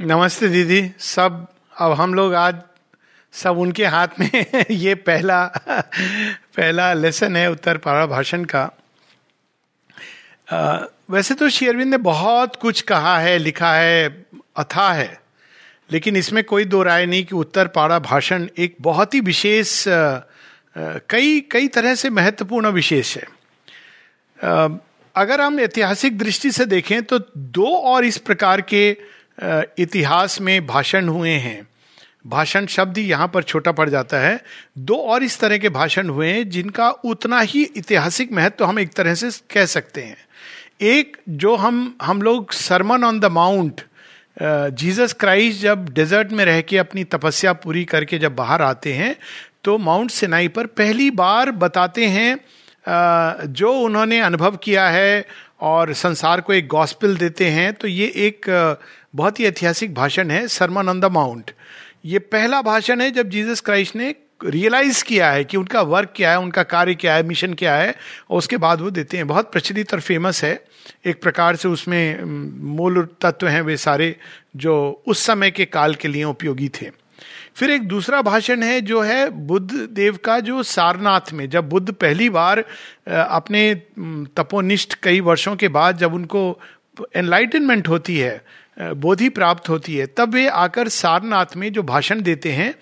नमस्ते दीदी सब अब हम लोग आज सब उनके हाथ में ये पहला पहला लेसन है उत्तर पारा भाषण का। आ, वैसे तो शेयरविंद ने बहुत कुछ कहा है लिखा है अथा है लेकिन इसमें कोई दो राय नहीं कि उत्तर पारा भाषण एक बहुत ही विशेष कई कई तरह से महत्वपूर्ण विशेष है। आ, अगर हम ऐतिहासिक दृष्टि से देखें तो दो और इस प्रकार के इतिहास में भाषण हुए हैं। भाषण शब्द ही यहाँ पर छोटा पड़ जाता है। दो और इस तरह के भाषण हुए हैं जिनका उतना ही ऐतिहासिक महत्व तो हम एक तरह से कह सकते हैं। एक, जो हम हम लोग sermon on the Mount Jesus Christ जब डेजर्ट में रह के अपनी तपस्या पूरी करके जब बाहर आते हैं तो माउंट सिनाई पर पहली बार बताते हैं जो उन्होंने अनुभव किया है और संसार को एक गॉस्पिल देते हैं तो ये एक बहुत ही ऐतिहासिक भाषण है सरमन ऑन द माउंट। ये पहला भाषण है जब जीसस क्राइस्ट ने रियलाइज़ किया है कि उनका वर्क क्या है, उनका कार्य क्या है, मिशन क्या है, और उसके बाद वो देते हैं। बहुत प्रचलित और फ़ेमस है। एक प्रकार से उसमें मूल तत्व हैं वे सारे जो उस समय के काल के लिए उपयोगी थे। फिर एक दूसरा भाषण है जो है बुद्ध देव का जो सारनाथ में, जब बुद्ध पहली बार अपने तपोनिष्ठ कई वर्षों के बाद जब उनको एनलाइटनमेंट होती है बोधि प्राप्त होती है। तब वे आकर सारनाथ में जो भाषण देते हैं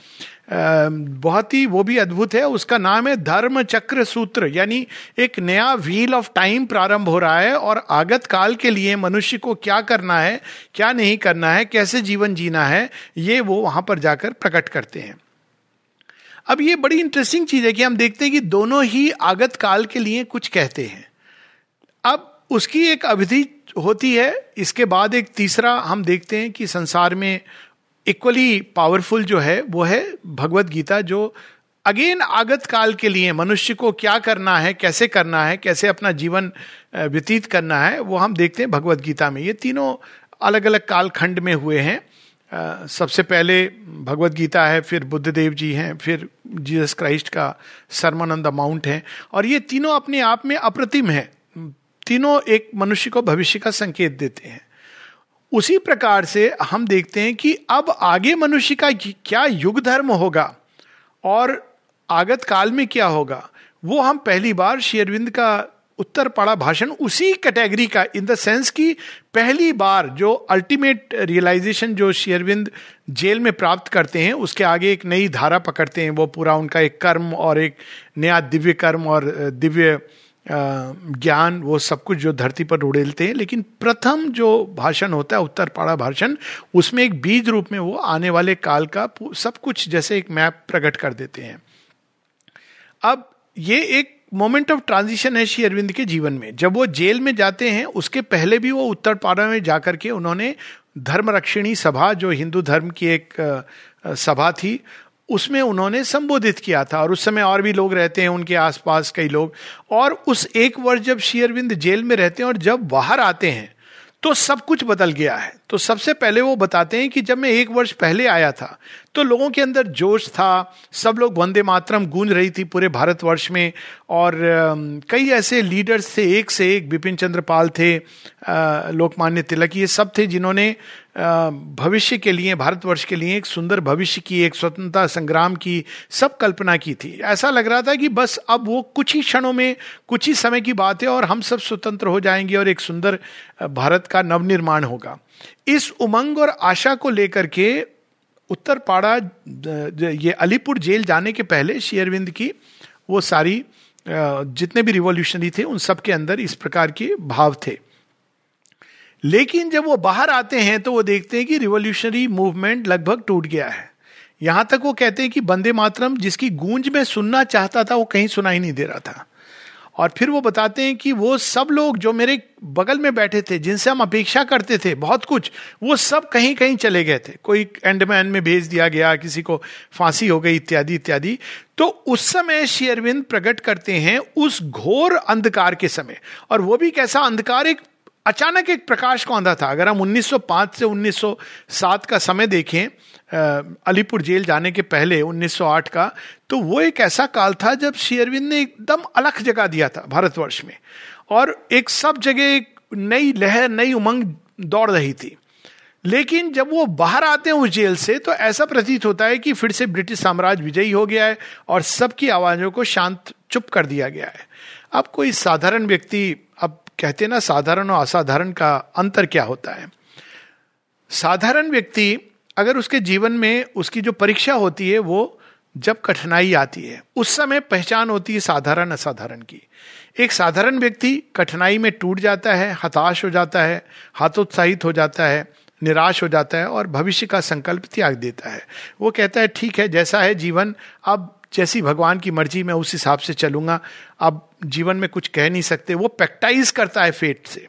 बहुत ही वो भी अद्भुत है, उसका नाम है धर्म चक्र सूत्र, यानी एक नया व्हील ऑफ़ टाइम प्रारंभ हो रहा है और आगत काल के लिए मनुष्य को क्या करना है, क्या नहीं करना है, कैसे जीवन जीना है, ये वो वहाँ पर जाकर प्रकट करते हैं। अब ये बड़ी इंटरेस्टिंग चीज़ है कि हम देखते हैं कि दोनों ही आगत काल के लिए कुछ कहते हैं। अब उसकी एक अवधि होती है। इसके बाद एक तीसरा हम देखते हैं कि संसार में इक्वली पावरफुल जो है, वो है भगवत गीता, जो अगेन आगत काल के लिए मनुष्य को क्या करना है, कैसे करना है, कैसे अपना जीवन व्यतीत करना है, वो हम देखते हैं भगवत गीता में। ये तीनों अलग अलग कालखंड में हुए हैं। सबसे पहले भगवत गीता है, फिर बुद्ध देव जी हैं, फिर जीसस क्राइस्ट का सरमन ऑन द माउंट है। और ये तीनों अपने आप में अप्रतिम है। तीनों एक मनुष्य को भविष्य का संकेत देते हैं। उसी प्रकार से हम देखते हैं कि अब आगे मनुष्य का क्या युग धर्म होगा और आगत काल में क्या होगा। वो हम पहली बार शेरविंद का उत्तर पड़ा भाषण उसी कैटेगरी का इन द सेंस की पहली बार जो अल्टीमेट रियलाइजेशन जो शेयरविंद जेल में प्राप्त करते हैं, उसके आगे एक नई धारा पकड़ते हैं। वो पूरा उनका एक कर्म और एक नया दिव्य कर्म और दिव्य ज्ञान, वो सब कुछ जो धरती पर उड़ेलते हैं, लेकिन प्रथम जो भाषण होता है, उत्तरपाड़ा भाषण, उसमें एक बीज रूप में वो आने वाले काल का सब कुछ जैसे एक मैप प्रकट कर देते हैं। अब ये एक मोमेंट ऑफ़ ट्रांजिशन है श्री अरविंद के जीवन में। जब वो जेल में जाते हैं, उसके पहले भी वो उत्तरपाड़ा में जाकर के उन्होंने धर्म रक्षिणी सभा, जो हिंदू धर्म की एक सभा थी उसमें उन्होंने संबोधित किया था और उस समय और भी लोग रहते हैं, उनके आसपास कई लोग। और उस एक वर्ष जब शेयरविंद जेल में रहते हैं और जब बाहर आते हैं तो सब कुछ बदल गया है। तो सबसे पहले वो बताते हैं कि जब मैं एक वर्ष पहले आया था तो लोगों के अंदर जोश था। सब लोग वंदे मातरम गूंज रही थी पूरे भारतवर्ष में। और कई ऐसे लीडर्स थे, एक से एक बिपिन चंद्र पाल थे लोकमान्य तिलक, ये सब थे जिन्होंने भविष्य के लिए, भारतवर्ष के लिए एक सुंदर भविष्य की, एक स्वतंत्रता संग्राम की सब कल्पना की थी। ऐसा लग रहा था कि बस अब वो कुछ ही क्षणों में, कुछ ही समय की बात है और हम सब स्वतंत्र हो जाएँगे और एक सुंदर भारत का नवनिर्माण होगा। इस उमंग और आशा को लेकर के उत्तर पाड़ा ये अलीपुर जेल जाने के पहले शेयरविंद की वो सारी जितने भी रिवॉल्यूशनरी थे, उन सब के अंदर इस प्रकार के भाव थे। लेकिन जब वो बाहर आते हैं तो वो देखते हैं कि रिवोल्यूशनरी मूवमेंट लगभग टूट गया है। यहाँ तक वो कहते हैं कि बंदे मातरम, जिसकी गूंज में सुनना चाहता था, वो कहीं सुनाई नहीं दे रहा था। और फिर वो बताते हैं कि वो सब लोग जो मेरे बगल में बैठे थे, जिनसे हम अपेक्षा करते थे बहुत कुछ, वो सब कहीं कहीं चले गए थे। कोई एंडमैन में भेज दिया गया, किसी को फांसी हो गई, इत्यादि इत्यादि। तो उस समय शेयरविंद प्रकट करते हैं उस घोर अंधकार के समय। और वो भी कैसा अंधकार, एक अचानक एक प्रकाश को आंधा था। अगर हम 1905 से 1907 का समय देखें अलीपुर जेल जाने के पहले 1908 का तो वो एक ऐसा काल था जब शेयरविंद ने एकदम अलग जगह दिया था भारतवर्ष में। और एक सब जगह एक नई लहर, नई उमंग दौड़ रही थी। लेकिन जब वो बाहर आते हैं उस जेल से तो ऐसा प्रतीत होता है कि फिर से ब्रिटिश साम्राज्य विजयी हो गया है और सबकी आवाजों को शांत, चुप कर दिया गया है। अब कोई साधारण व्यक्ति, अब कहते ना, साधारण और असाधारण का अंतर क्या होता है? साधारण व्यक्ति अगर उसके जीवन में उसकी जो परीक्षा होती है, वो जब कठिनाई आती है, उस समय पहचान होती है साधारण असाधारण की। एक साधारण व्यक्ति कठिनाई में टूट जाता है, हताश हो जाता है, हतोत्साहित हो जाता है, निराश हो जाता है और भविष्य का संकल्प त्याग देता है। वो कहता है, ठीक है, जैसा है जीवन, अब जैसी भगवान की मर्ज़ी, मैं उस हिसाब से चलूँगा। अब जीवन में कुछ कह नहीं सकते। वो पैक्टाइज करता है फेट से।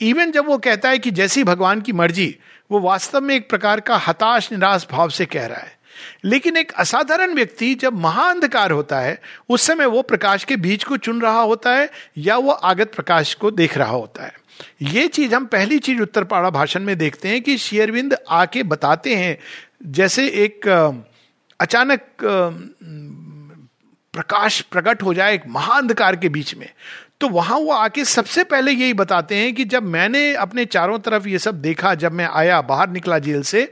इवन जब वो कहता है कि जैसी भगवान की मर्ज़ी वो वास्तव में एक प्रकार का हताश निराश भाव से कह रहा है। लेकिन एक असाधारण व्यक्ति जब महाअंधकार होता है, उस समय वो प्रकाश के बीच को चुन रहा होता है या वो आगत प्रकाश को देख रहा होता है। ये चीज़ हम पहली चीज़ उत्तर पाड़ा भाषण में देखते हैं कि शेयरविंद आके बताते हैं। जैसे एक अचानक प्रकाश प्रकट हो जाए एक महाअंधकार के बीच में तो वहाँ वो आके सबसे पहले यही बताते हैं कि जब मैंने अपने चारों तरफ़ ये सब देखा, जब मैं आया, बाहर निकला जेल से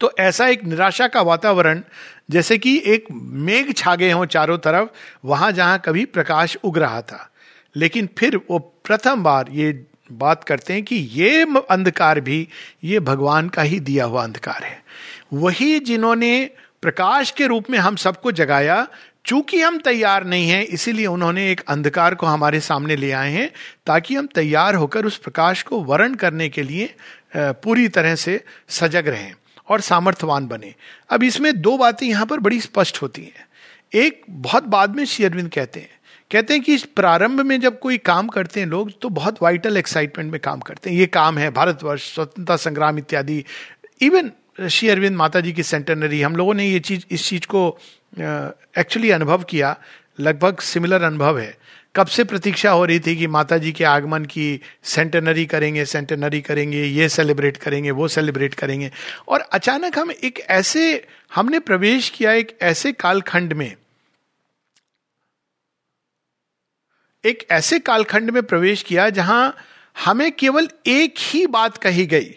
तो ऐसा एक निराशा का वातावरण, जैसे कि एक मेघ छा गए हों चारों तरफ़, वहाँ जहाँ कभी प्रकाश उग रहा था। लेकिन फिर वो प्रथम बार ये बात करते हैं कि ये अंधकार भी, ये भगवान का ही दिया हुआ अंधकार है। वही जिन्होंने प्रकाश के रूप में हम सबको जगाया चूँकि हम तैयार नहीं हैं, इसीलिए उन्होंने एक अंधकार को हमारे सामने ले आए हैं, ताकि हम तैयार होकर उस प्रकाश को वर्ण करने के लिए पूरी तरह से सजग रहें और सामर्थ्यवान बने। अब इसमें दो बातें यहाँ पर बड़ी स्पष्ट होती हैं। एक, बहुत बाद में श्री अरविंद कहते हैं। कहते हैं कि प्रारंभ में जब कोई काम करते हैं लोग तो बहुत वाइटल एक्साइटमेंट में काम करते हैं। ये काम है, भारतवर्ष, स्वतंत्रता संग्राम इत्यादि। इवन श्री अरविंद माता जी की सेंटेनरी हम लोगों ने ये चीज़, इस चीज़ को एक्चुअली अनुभव किया, लगभग सिमिलर अनुभव है। कब से प्रतीक्षा हो रही थी कि माता जी के आगमन की सेंटेनरी करेंगे सेंटेनरी करेंगे, ये सेलिब्रेट करेंगे, वो सेलिब्रेट करेंगे? और अचानक हम एक ऐसे, हमने प्रवेश किया एक ऐसे कालखंड में, एक ऐसे कालखंड में प्रवेश किया जहाँ हमें केवल एक ही बात कही गई।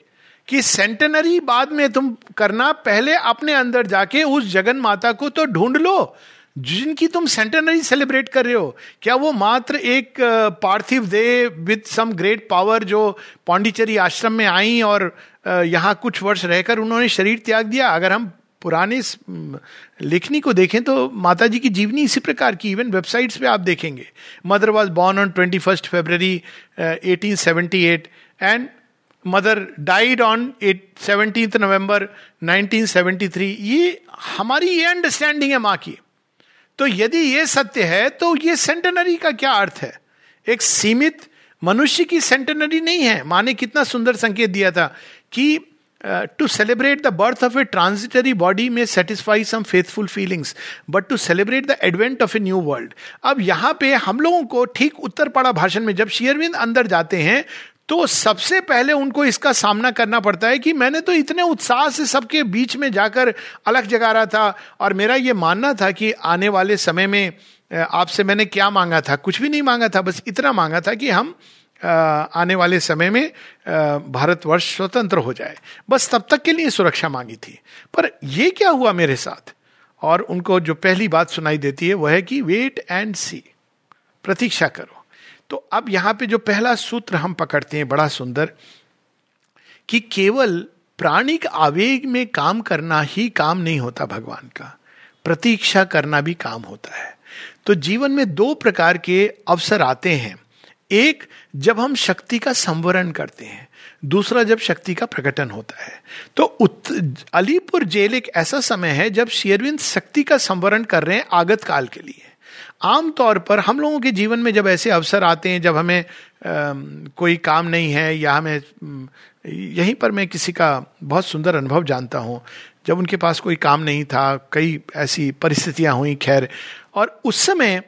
कि सेंटेनरी बाद में तुम करना, पहले अपने अंदर जाके उस जगन माता को तो ढूंढ लो, जिनकी तुम सेंटेनरी सेलिब्रेट कर रहे हो। क्या वो मात्र एक पार्थिव they with some great power जो पांडिचेरी आश्रम में आई और यहाँ कुछ वर्ष रहकर उन्होंने शरीर त्याग दिया? अगर हम पुराने लेखनी को देखें तो माता जी की जीवनी इसी प्रकार की इवन वेबसाइट्स पे आप देखेंगे। Mother was born on twenty first February eighteen seventy eight and Mother died on at seventeen November 1973 ये हमारी ये अंडरस्टैंडिंग है माँ की। तो यदि ये सत्य है तो ये सेंटेनरी का क्या अर्थ है? एक सीमित मनुष्य की सेंटेनरी नहीं है। माँ ने कितना सुंदर संकेत दिया था कि to celebrate the birth of a transitory body में satisfy some faithful feelings but to celebrate the advent of a new world अब यहाँ पे हम लोगों को ठीक उत्तर पड़ा भाषण में जब शेयरविंद अंदर जाते हैं तो सबसे पहले उनको इसका सामना करना पड़ता है कि मैंने तो इतने उत्साह से सबके बीच में जाकर अलग जगा रहा था और मेरा ये मानना था कि आने वाले समय में आपसे मैंने क्या मांगा था? कुछ भी नहीं मांगा था, बस इतना मांगा था कि हम आने वाले समय में भारतवर्ष स्वतंत्र हो जाए। बस तब तक के लिए सुरक्षा मांगी थी। पर यह क्या हुआ मेरे साथ? और उनको जो पहली बात सुनाई देती है, वह है कि वेट एंड सी प्रतीक्षा करो। तो अब यहाँ पे जो पहला सूत्र हम पकड़ते हैं, बड़ा सुंदर, कि केवल प्राणिक आवेग में काम करना ही काम नहीं होता भगवान का। प्रतीक्षा करना भी काम होता है। तो जीवन में दो प्रकार के अवसर आते हैं। एक, जब हम शक्ति का संवरण करते हैं। दूसरा, जब शक्ति का प्रकटन होता है। तो अलीपुर जेल एक ऐसा समय है, जब शेरविंद शक्ति का संवरण कर रहे हैं आगत काल के लिए। आमतौर पर हम लोगों के जीवन में जब ऐसे अवसर आते हैं जब हमें आ, कोई काम नहीं है या हमें यहीं पर मैं किसी का बहुत सुंदर अनुभव जानता हूँ। जब उनके पास कोई काम नहीं था कई ऐसी परिस्थितियाँ हुई खैर और उस समय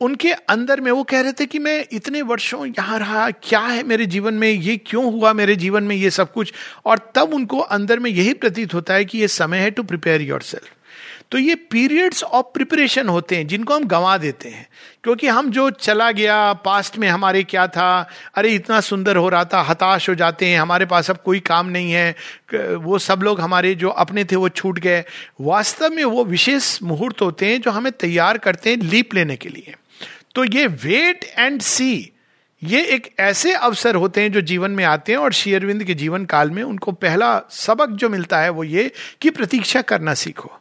उनके अंदर में वो कह रहे थे कि मैं इतने वर्षों यहाँ रहा क्या है मेरे जीवन में ये क्यों हुआ मेरे जीवन में ये सब कुछ? और तब उनको अंदर में यही प्रतीत होता है कि ये समय है टू प्रिपेयर योर सेल्फ तो ये पीरियड्स ऑफ़ प्रिपरेशन होते हैं, जिनको हम गंवा देते हैं। क्योंकि हम जो चला गया पास्ट में हमारे क्या था? अरे, इतना सुंदर हो रहा था, हताश हो जाते हैं, हमारे पास अब कोई काम नहीं है वो सब लोग हमारे जो अपने थे, वो छूट गए। वास्तव में वो विशेष मुहूर्त होते हैं, जो हमें तैयार करते हैं लीप लेने के लिए। तो ये वेट एंड सी ये एक ऐसे अवसर होते हैं, जो जीवन में आते हैं, और शेयरविंद के जीवन काल में उनको पहला सबक जो मिलता है, वो ये कि प्रतीक्षा करना सीखो।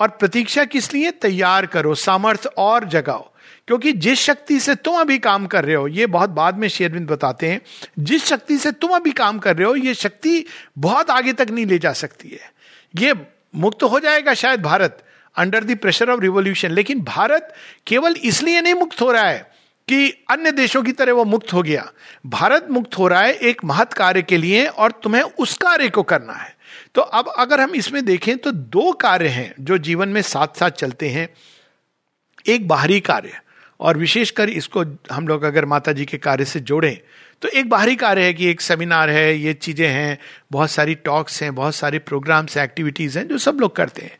और प्रतीक्षा किस लिए? तैयार करो सामर्थ्य और जगाओ। क्योंकि जिस शक्ति से तुम अभी काम कर रहे हो, ये बहुत बाद में शेयरविंद बताते हैं, जिस शक्ति से तुम अभी काम कर रहे हो, ये शक्ति बहुत आगे तक नहीं ले जा सकती है। ये मुक्त हो जाएगा शायद Bharat under the pressure of revolution लेकिन भारत केवल इसलिए नहीं मुक्त हो रहा है कि अन्य देशों की तरह वो मुक्त हो गया। भारत मुक्त हो रहा है एक महत् कार्य के लिए और तुम्हें उस कार्य को करना है। तो अब अगर हम इसमें देखें तो दो कार्य हैं जो जीवन में साथ साथ चलते हैं। एक बाहरी कार्य और विशेषकर इसको हम लोग अगर माता जी के कार्य से जोड़ें तो एक बाहरी कार्य है कि एक सेमिनार है, ये चीज़ें हैं, बहुत सारी टॉक्स हैं, बहुत सारे प्रोग्राम्स एक्टिविटीज़ हैं जो सब लोग करते हैं।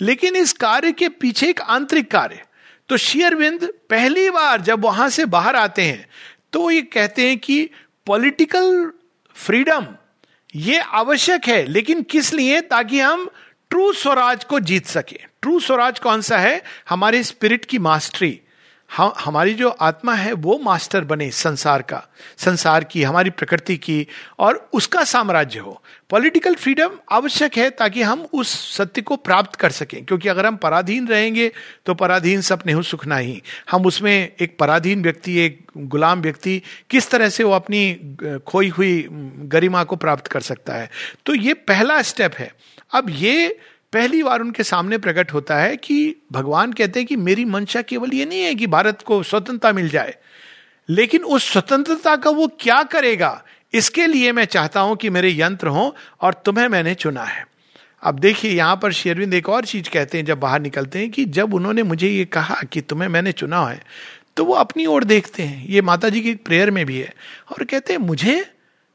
लेकिन इस कार्य के पीछे एक आंतरिक कार्य। तो शेयरविंद पहली बार जब वहाँ से बाहर आते हैं तो ये कहते हैं कि पॉलिटिकल फ्रीडम ये आवश्यक है, लेकिन किस लिए? ताकि हम ट्रू स्वराज को जीत सके। ट्रू स्वराज कौन सा है? हमारे स्पिरिट की मास्टरी हम हमारी जो आत्मा है, वो मास्टर बने संसार का, संसार की, हमारी प्रकृति की, और उसका साम्राज्य हो। पॉलिटिकल फ्रीडम आवश्यक है ताकि हम उस सत्य को प्राप्त कर सकें, क्योंकि अगर हम पराधीन रहेंगे तो पराधीन सब नहीं सुखना ही। हम उसमें एक पराधीन व्यक्ति, एक गुलाम व्यक्ति, किस तरह से वो अपनी खोई हुई गरिमा को प्राप्त कर सकता है। तो ये पहला स्टेप है। अब ये पहली बार उनके सामने प्रकट होता है कि भगवान कहते हैं कि मेरी मंशा केवल ये नहीं है कि भारत को स्वतंत्रता मिल जाए, लेकिन उस स्वतंत्रता का वो क्या करेगा, इसके लिए मैं चाहता हूँ कि मेरे यंत्र हो और तुम्हें मैंने चुना है। अब देखिए, यहाँ पर शेरविंद एक और चीज़ कहते हैं, जब बाहर निकलते हैं कि जब उन्होंने मुझे ये कहा कि तुम्हें मैंने चुना है तो वो अपनी ओर देखते हैं। ये माता जी की प्रेयर में भी है और कहते हैं, मुझे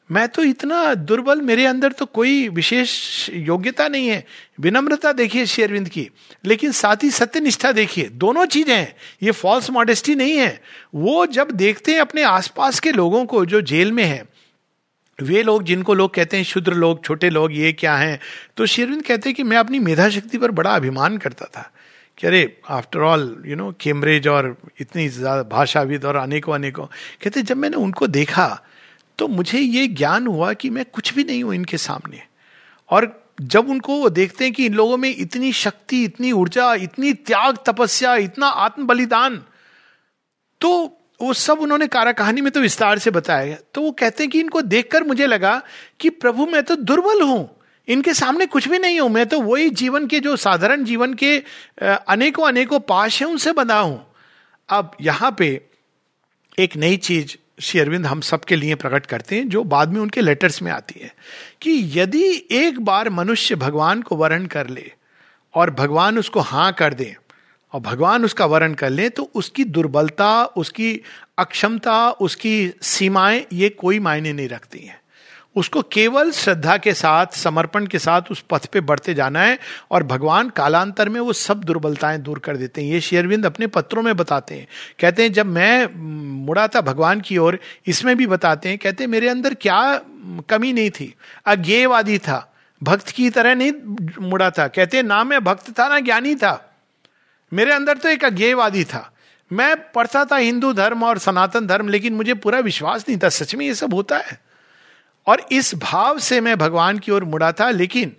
मैं तो इतना दुर्बल, मेरे अंदर तो कोई विशेष योग्यता नहीं है। विनम्रता देखिए शेरविंद की, लेकिन साथ ही सत्य निष्ठा देखिए, दोनों चीज़ें हैं, ये फॉल्स मॉडेस्टी नहीं है। वो जब देखते हैं अपने आसपास के लोगों को जो जेल में है, वे लोग जिनको लोग कहते हैं शुद्र लोग, छोटे लोग, ये क्या हैं तो शेरविंद कहते हैं कि मैं अपनी मेधा शक्ति पर बड़ा अभिमान करता था कि अरे after all you know Cambridge और इतनी ज़्यादा भाषाविद और अनेकों अनेकों कहते जब मैंने उनको देखा तो मुझे ये ज्ञान हुआ कि मैं कुछ भी नहीं हूँ इनके सामने। और जब उनको वो देखते हैं कि इन लोगों में इतनी शक्ति, इतनी ऊर्जा, इतनी त्याग, तपस्या, इतना आत्म बलिदान तो वो सब उन्होंने कारा कहानी में तो विस्तार से बताया। गया तो वो कहते हैं कि इनको देखकर मुझे लगा कि प्रभु, मैं तो दुर्बल हूँ, इनके सामने कुछ भी नहीं हूँ, मैं तो वही जीवन के जो साधारण जीवन के अनेकों अनेकों पाश है, उनसे बना हूँ। अब यहाँ पे एक नई चीज़ श्री अरविंद हम सबके लिए प्रकट करते हैं, जो बाद में उनके लेटर्स में आती है, कि यदि एक बार मनुष्य भगवान को वरण कर ले और भगवान उसको हाँ कर दे और भगवान उसका वरण कर ले तो उसकी दुर्बलता, उसकी अक्षमता, उसकी सीमाएँ ये कोई मायने नहीं रखती हैं। उसको केवल श्रद्धा के साथ, समर्पण के साथ उस पथ पे बढ़ते जाना है और भगवान कालांतर में वो सब दुर्बलताएँ दूर कर देते हैं। ये शेरविंद अपने पत्रों में बताते हैं। कहते हैं, जब मैं मुड़ा था भगवान की ओर, इसमें भी बताते हैं, कहते हैं, मेरे अंदर क्या कमी नहीं थी। अज्ञेयवादी था। भक्त की तरह नहीं मुड़ा था। कहते ना मैं भक्त था, ना ज्ञानी था। मेरे अंदर तो एक अज्ञेयवादी था। मैं पढ़ता था हिंदू धर्म और सनातन धर्म, लेकिन मुझे पूरा विश्वास नहीं था। सच में ये सब होता है? और इस भाव से मैं भगवान की ओर मुड़ा था, लेकिन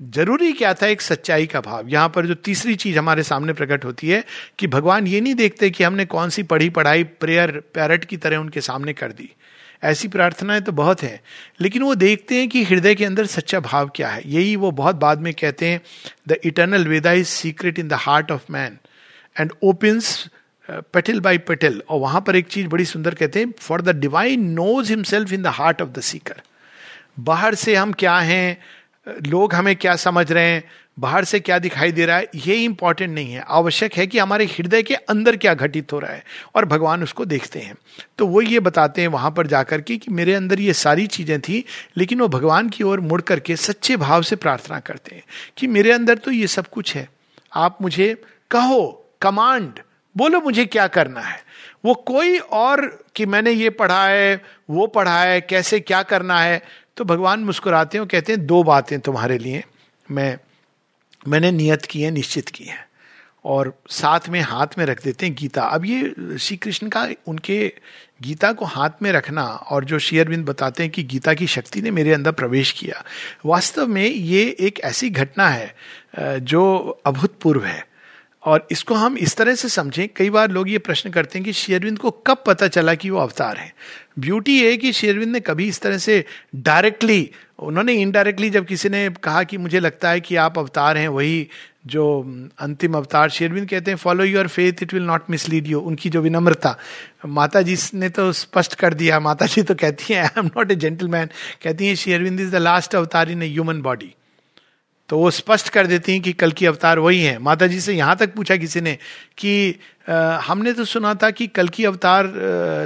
ज़रूरी क्या था एक सच्चाई का भाव? यहाँ पर जो तीसरी चीज़ हमारे सामने प्रकट होती है कि भगवान ये नहीं देखते कि हमने कौन सी पढ़ी, पढ़ाई प्रेयर पैरट की तरह उनके सामने कर दी। ऐसी प्रार्थनाएँ तो बहुत है, लेकिन वो देखते हैं कि हृदय के अंदर सच्चा भाव क्या है। यही वो बहुत बाद में कहते हैं the eternal Veda is secret in the heart of man and opens petal by petal और वहाँ पर एक चीज़ बड़ी सुंदर कहते हैं for the divine knows himself in the heart of the seeker बाहर से हम क्या हैं? लोग हमें क्या समझ रहे हैं? बाहर से क्या दिखाई दे रहा है? ये इंपॉर्टेंट नहीं है। आवश्यक है कि हमारे हृदय के अंदर क्या घटित हो रहा है और भगवान उसको देखते हैं। तो वो ये बताते हैं वहाँ पर जाकर के कि मेरे अंदर ये सारी चीज़ें थी, लेकिन वो भगवान की ओर मुड़ करके सच्चे भाव से प्रार्थना करते हैं कि मेरे अंदर तो ये सब कुछ है। आप मुझे कहो कमांड बोलो मुझे क्या करना है। वो कोई और कि मैंने ये पढ़ा है, वो पढ़ा है, कैसे क्या करना है तो भगवान मुस्कुराते हैं कहते हैं, दो बातें तुम्हारे लिए मैं, मैंने नियत की है, निश्चित की है। और साथ में हाथ में रख देते हैं गीता। अब ये श्री कृष्ण का, उनके गीता को हाथ में रखना और जो शेयरबिंद बताते हैं कि गीता की शक्ति ने मेरे अंदर प्रवेश किया, वास्तव में ये एक ऐसी घटना है जो अभूतपूर्व है। और इसको हम इस तरह से समझें, कई बार लोग ये प्रश्न करते हैं कि शेरविंद को कब पता चला कि वो अवतार है? ब्यूटी है कि शेरविंद ने कभी इस तरह से डायरेक्टली उन्होंने इनडायरेक्टली जब किसी ने कहा कि मुझे लगता है कि आप अवतार हैं, वही जो अंतिम अवतार शेरविंद कहते हैं follow your faith it will not mislead you उनकी जो विनम्रता। माता जी ने तो स्पष्ट कर दिया माता जी तो कहती हैं I am not a gentleman कहती हैं शेरविंद इज़ द लास्ट अवतार इन ए ह्यूमन बॉडी तो वो स्पष्ट कर देती हैं कि कल की अवतार वही है। माता जी से यहाँ तक पूछा किसी ने कि आ, हमने तो सुना था कि कल की अवतार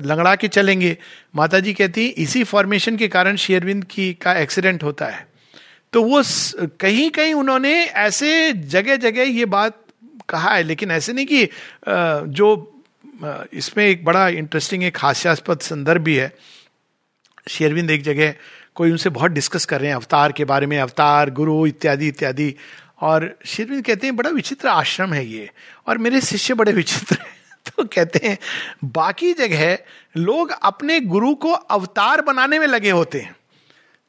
लंगड़ा के चलेंगे। माता जी कहती इसी फॉर्मेशन के कारण शेयरविंद की का एक्सीडेंट होता है। तो वो कहीं कहीं उन्होंने ऐसे जगह जगह ये बात कहा है लेकिन ऐसे नहीं कि जो इसमें एक बड़ा इंटरेस्टिंग एक हास्यास्पद संदर्भ भी है। शेरविंद एक जगह कोई उनसे बहुत डिस्कस कर रहे हैं अवतार के बारे में, अवतार, गुरु इत्यादि इत्यादि। और शेरविंद कहते हैं, बड़ा विचित्र आश्रम है ये, और मेरे शिष्य बड़े विचित्र हैं। तो कहते हैं, बाकी जगह लोग अपने गुरु को अवतार बनाने में लगे होते हैं।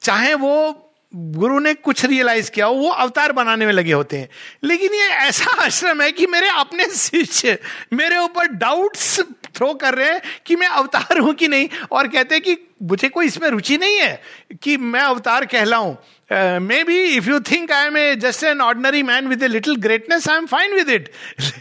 चाहे वो गुरु ने कुछ रियलाइज़ किया हो, वो अवतार बनाने में लगे होते हैं। लेकिन ये ऐसा आश्रम है कि मेरे अपने शिष्य मेरे ऊपर डाउट्स थ्रो कर रहे हैं कि मैं अवतार हूँ कि नहीं? और कहते हैं कि मुझे कोई इसमें रुचि नहीं है कि मैं अवतार कहलाऊं। Maybe if you think I am a just an ordinary man with a little greatness I am fine with it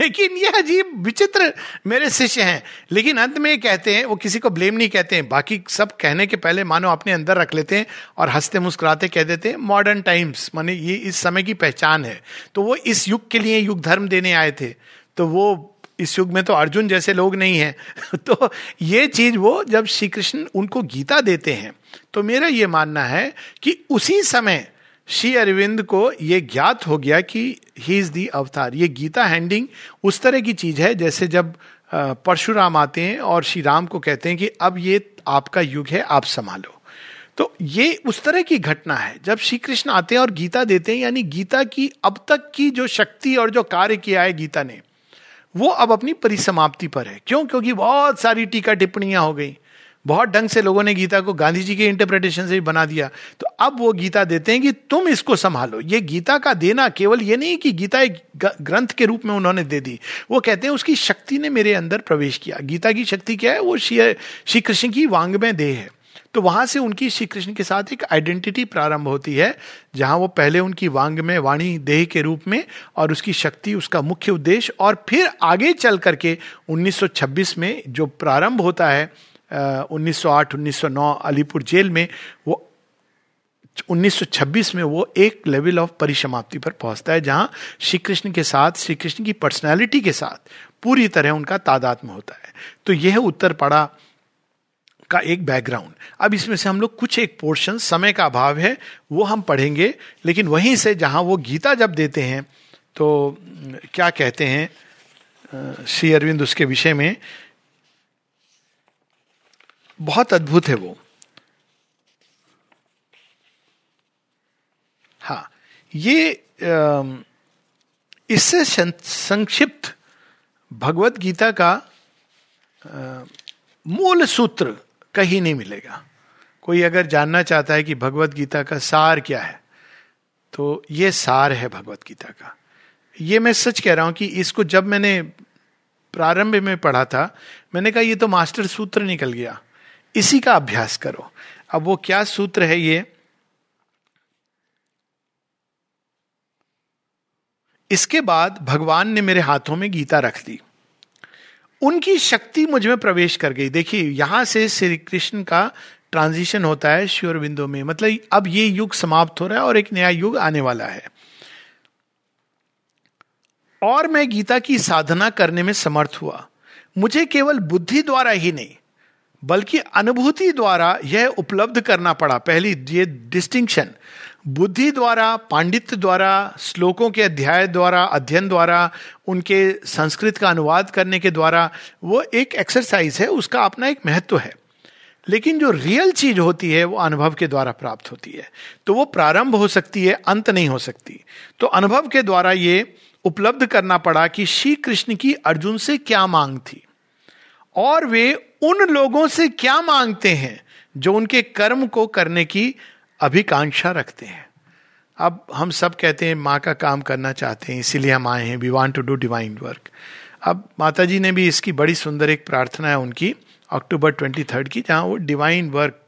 लेकिन ये अजीब विचित्र मेरे शिष्य हैं। लेकिन अंत में कहते हैं, वो किसी को ब्लेम नहीं कहते हैं। बाकी सब कहने के पहले मानो अपने अंदर रख लेते हैं और हँसते मुस्कुराते कह देते हैं मॉडर्न टाइम्स माने ये इस समय की पहचान है। तो वो इस युग के लिए युग धर्म देने आए थे। तो वो इस युग में तो अर्जुन जैसे लोग नहीं हैं। तो ये चीज़ वो जब श्री कृष्ण उनको गीता देते हैं तो मेरा ये मानना है कि उसी समय श्री अरविंद को ये ज्ञात हो गया कि ही इज़ दी अवतार ये गीता हैंडिंग उस तरह की चीज़ है, जैसे जब परशुराम आते हैं और श्री राम को कहते हैं कि अब ये आपका युग है, आप संभालो। तो ये उस तरह की घटना है। जब श्री कृष्ण आते हैं और गीता देते हैं, यानी गीता की अब तक की जो शक्ति और जो कार्य किया है गीता ने वो अब अपनी परिसमाप्ति पर है। क्यों? क्योंकि बहुत सारी टीका टिप्पणियाँ हो गई। बहुत ढंग से लोगों ने गीता को गांधी जी के इंटरप्रिटेशन से भी बना दिया। तो अब वो गीता देते हैं कि तुम इसको संभालो। ये गीता का देना केवल ये नहीं कि गीता एक ग्रंथ के रूप में उन्होंने दे दी। वो कहते हैं, उसकी शक्ति ने मेरे अंदर प्रवेश किया। गीता की शक्ति क्या है? वो श्री कृष्ण की वांग में देह है। तो वहाँ से उनकी श्री कृष्ण के साथ एक आइडेंटिटी प्रारंभ होती है, जहाँ वो पहले उनकी वांग में, वाणी देह के रूप में और उसकी शक्ति, उसका मुख्य उद्देश्य और फिर आगे चल करके 1926 में जो प्रारंभ होता है 1908 1909 अलीपुर जेल में, वो 1926 में वो एक लेवल ऑफ़ परिसमाप्ति पर पहुँचता है, जहाँ श्री कृष्ण के साथ, श्री कृष्ण की पर्सनैलिटी के साथ पूरी तरह उनका तादात्म होता है। तो यह उत्तर पड़ा का एक बैकग्राउंड अब इसमें से हम लोग कुछ एक पोर्शन समय का अभाव है, वो हम पढ़ेंगे, लेकिन वहीं से जहाँ वो गीता जब देते हैं तो क्या कहते हैं श्री अरविंद उसके विषय में, बहुत अद्भुत है वो। हाँ ये इससे संक्षिप्त भगवत गीता का मूल सूत्र कहीं नहीं मिलेगा। कोई अगर जानना चाहता है कि भगवत गीता का सार क्या है तो ये सार है भगवत गीता का। ये मैं सच कह रहा हूँ कि इसको जब मैंने प्रारंभ में पढ़ा था, मैंने कहा ये तो मास्टर सूत्र निकल गया। इसी का अभ्यास करो। अब वो क्या सूत्र है ये? इसके बाद भगवान ने मेरे हाथों में गीता रख दी। उनकी शक्ति मुझमें प्रवेश कर गई। देखिए, यहाँ से श्री कृष्ण का ट्रांजिशन होता है श्योर बिंदु में। मतलब अब ये युग समाप्त हो रहा है और एक नया युग आने वाला है। और मैं गीता की साधना करने में समर्थ हुआ। मुझे केवल बुद्धि द्वारा ही नहीं, बल्कि अनुभूति द्वारा यह उपलब्ध करना पड़ा। पहली, ये डिस्टिंक्शन बुद्धि द्वारा, पांडित्य द्वारा, श्लोकों के अध्याय द्वारा, अध्ययन द्वारा, उनके संस्कृत का अनुवाद करने के द्वारा, वो एक एक्सरसाइज है, उसका अपना एक महत्व है। लेकिन जो रियल चीज़ होती है, वो अनुभव के द्वारा प्राप्त होती है। तो वो प्रारंभ हो सकती है, अंत नहीं हो सकती। तो अनुभव के द्वारा ये उपलब्ध करना पड़ा कि श्री कृष्ण की अर्जुन से क्या मांग थी। और वे उन लोगों से क्या मांगते हैं, जो उनके कर्म को करने की अभिकांक्षा रखते हैं। अब हम सब कहते हैं, माँ का काम करना चाहते हैं, इसीलिए हम आए हैं। We want to do divine work अब माता जी ने भी इसकी बड़ी सुंदर एक प्रार्थना है उनकी अक्टूबर ट्वेंटी थर्ड की, जहाँ वो डिवाइन वर्क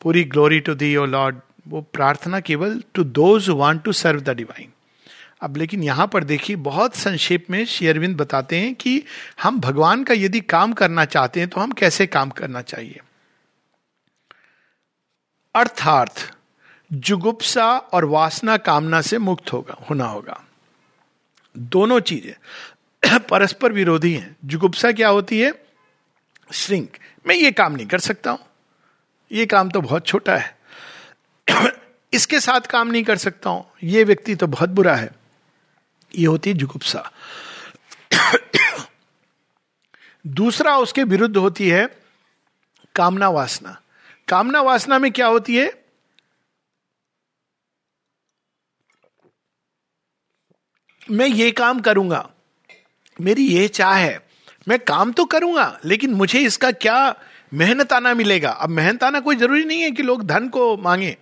पूरी glory to the your lord वो प्रार्थना केवल to those want to serve the divine अब लेकिन यहाँ पर देखिए, बहुत संक्षेप में शेयरविंद बताते हैं कि हम भगवान का यदि काम करना चाहते हैं तो हम कैसे काम करना चाहिए? अर्थार्थ जुगुप्सा और वासना कामना से मुक्त होगा, होना होगा। दोनों चीज़ें परस्पर विरोधी हैं। जुगुप्सा क्या होती है? श्रिंक। मैं ये काम नहीं कर सकता हूँ। ये काम तो बहुत छोटा है। इसके साथ काम नहीं कर सकता हूँ। ये व्यक्ति तो बहुत बुरा है। ये होती है जुगुप्सा। दूसरा उसके विरुद्ध होती है कामना वासना। कामना वासना में क्या होती है? मैं ये काम करूँगा। मेरी ये चाह है। मैं काम तो करूँगा, लेकिन मुझे इसका क्या मेहनत आना मिलेगा? अब मेहनत आना कोई ज़रूरी नहीं है कि लोग धन को मांगे।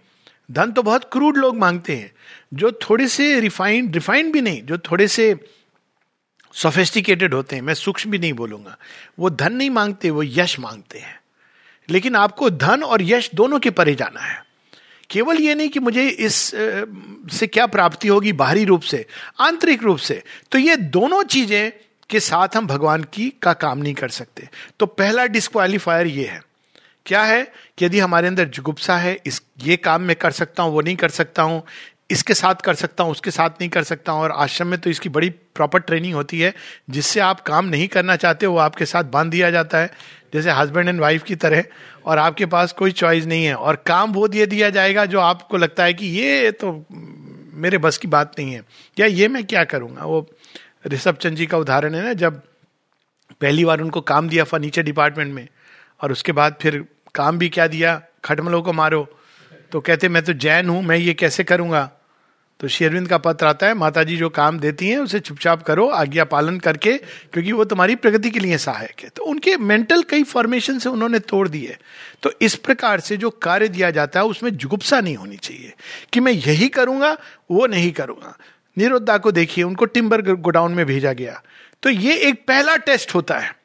धन तो बहुत क्रूड लोग मांगते हैं, जो थोड़े से रिफाइंड रिफाइंड भी नहीं, जो थोड़े से सोफेस्टिकेटेड होते हैं। मैं सूक्ष्म भी नहीं बोलूँगा। वो धन नहीं मांगते, वो यश मांगते हैं। लेकिन आपको धन और यश दोनों के परे जाना है। केवल ये नहीं कि मुझे इस से क्या प्राप्ति होगी बाहरी रूप से, आंतरिक रूप से। तो ये दोनों चीज़ें के साथ हम भगवान की का काम नहीं कर सकते। तो पहला डिस्क्वालीफायर ये है। क्या है? कि यदि हमारे अंदर जुगुप्सा है, इस, ये काम मैं कर सकता हूँ, वो नहीं कर सकता हूँ, इसके साथ कर सकता हूँ, उसके साथ नहीं कर सकता हूँ, और आश्रम में तो इसकी बड़ी प्रॉपर ट्रेनिंग होती है, जिससे आप काम नहीं करना चाहते, वो आपके साथ बाँध दिया जाता है। जैसे हस्बैंड एंड वाइफ की तरह, और आपके पास कोई चॉइस नहीं है। और काम वो दे दिया जाएगा जो आपको लगता है कि ये तो मेरे बस की बात नहीं है। या ये मैं क्या करूँगा? वो ऋषभ चंद जी का उदाहरण है ना, जब पहली बार उनको काम दिया फर्नीचर डिपार्टमेंट में, और उसके बाद फिर काम भी क्या दिया? खटमलों को मारो। तो कहते, मैं तो जैन हूँ, मैं ये कैसे करूँगा? तो शेरविंद का पत्र आता है माता जी जो काम देती हैं, उसे चुपचाप करो, आज्ञा पालन करके, क्योंकि वो तुम्हारी प्रगति के लिए सहायक है। तो उनके मेंटल कई फॉर्मेशन से उन्होंने तोड़ दिए। तो इस प्रकार से जो कार्य दिया जाता है, उसमें जुगुप्सा नहीं होनी चाहिए। कि मैं यही करूँगा, वो नहीं करूँगा। निरुद्धा को देखिए, उनको टिम्बर गोडाउन में भेजा गया। तो ये एक पहला टेस्ट होता है।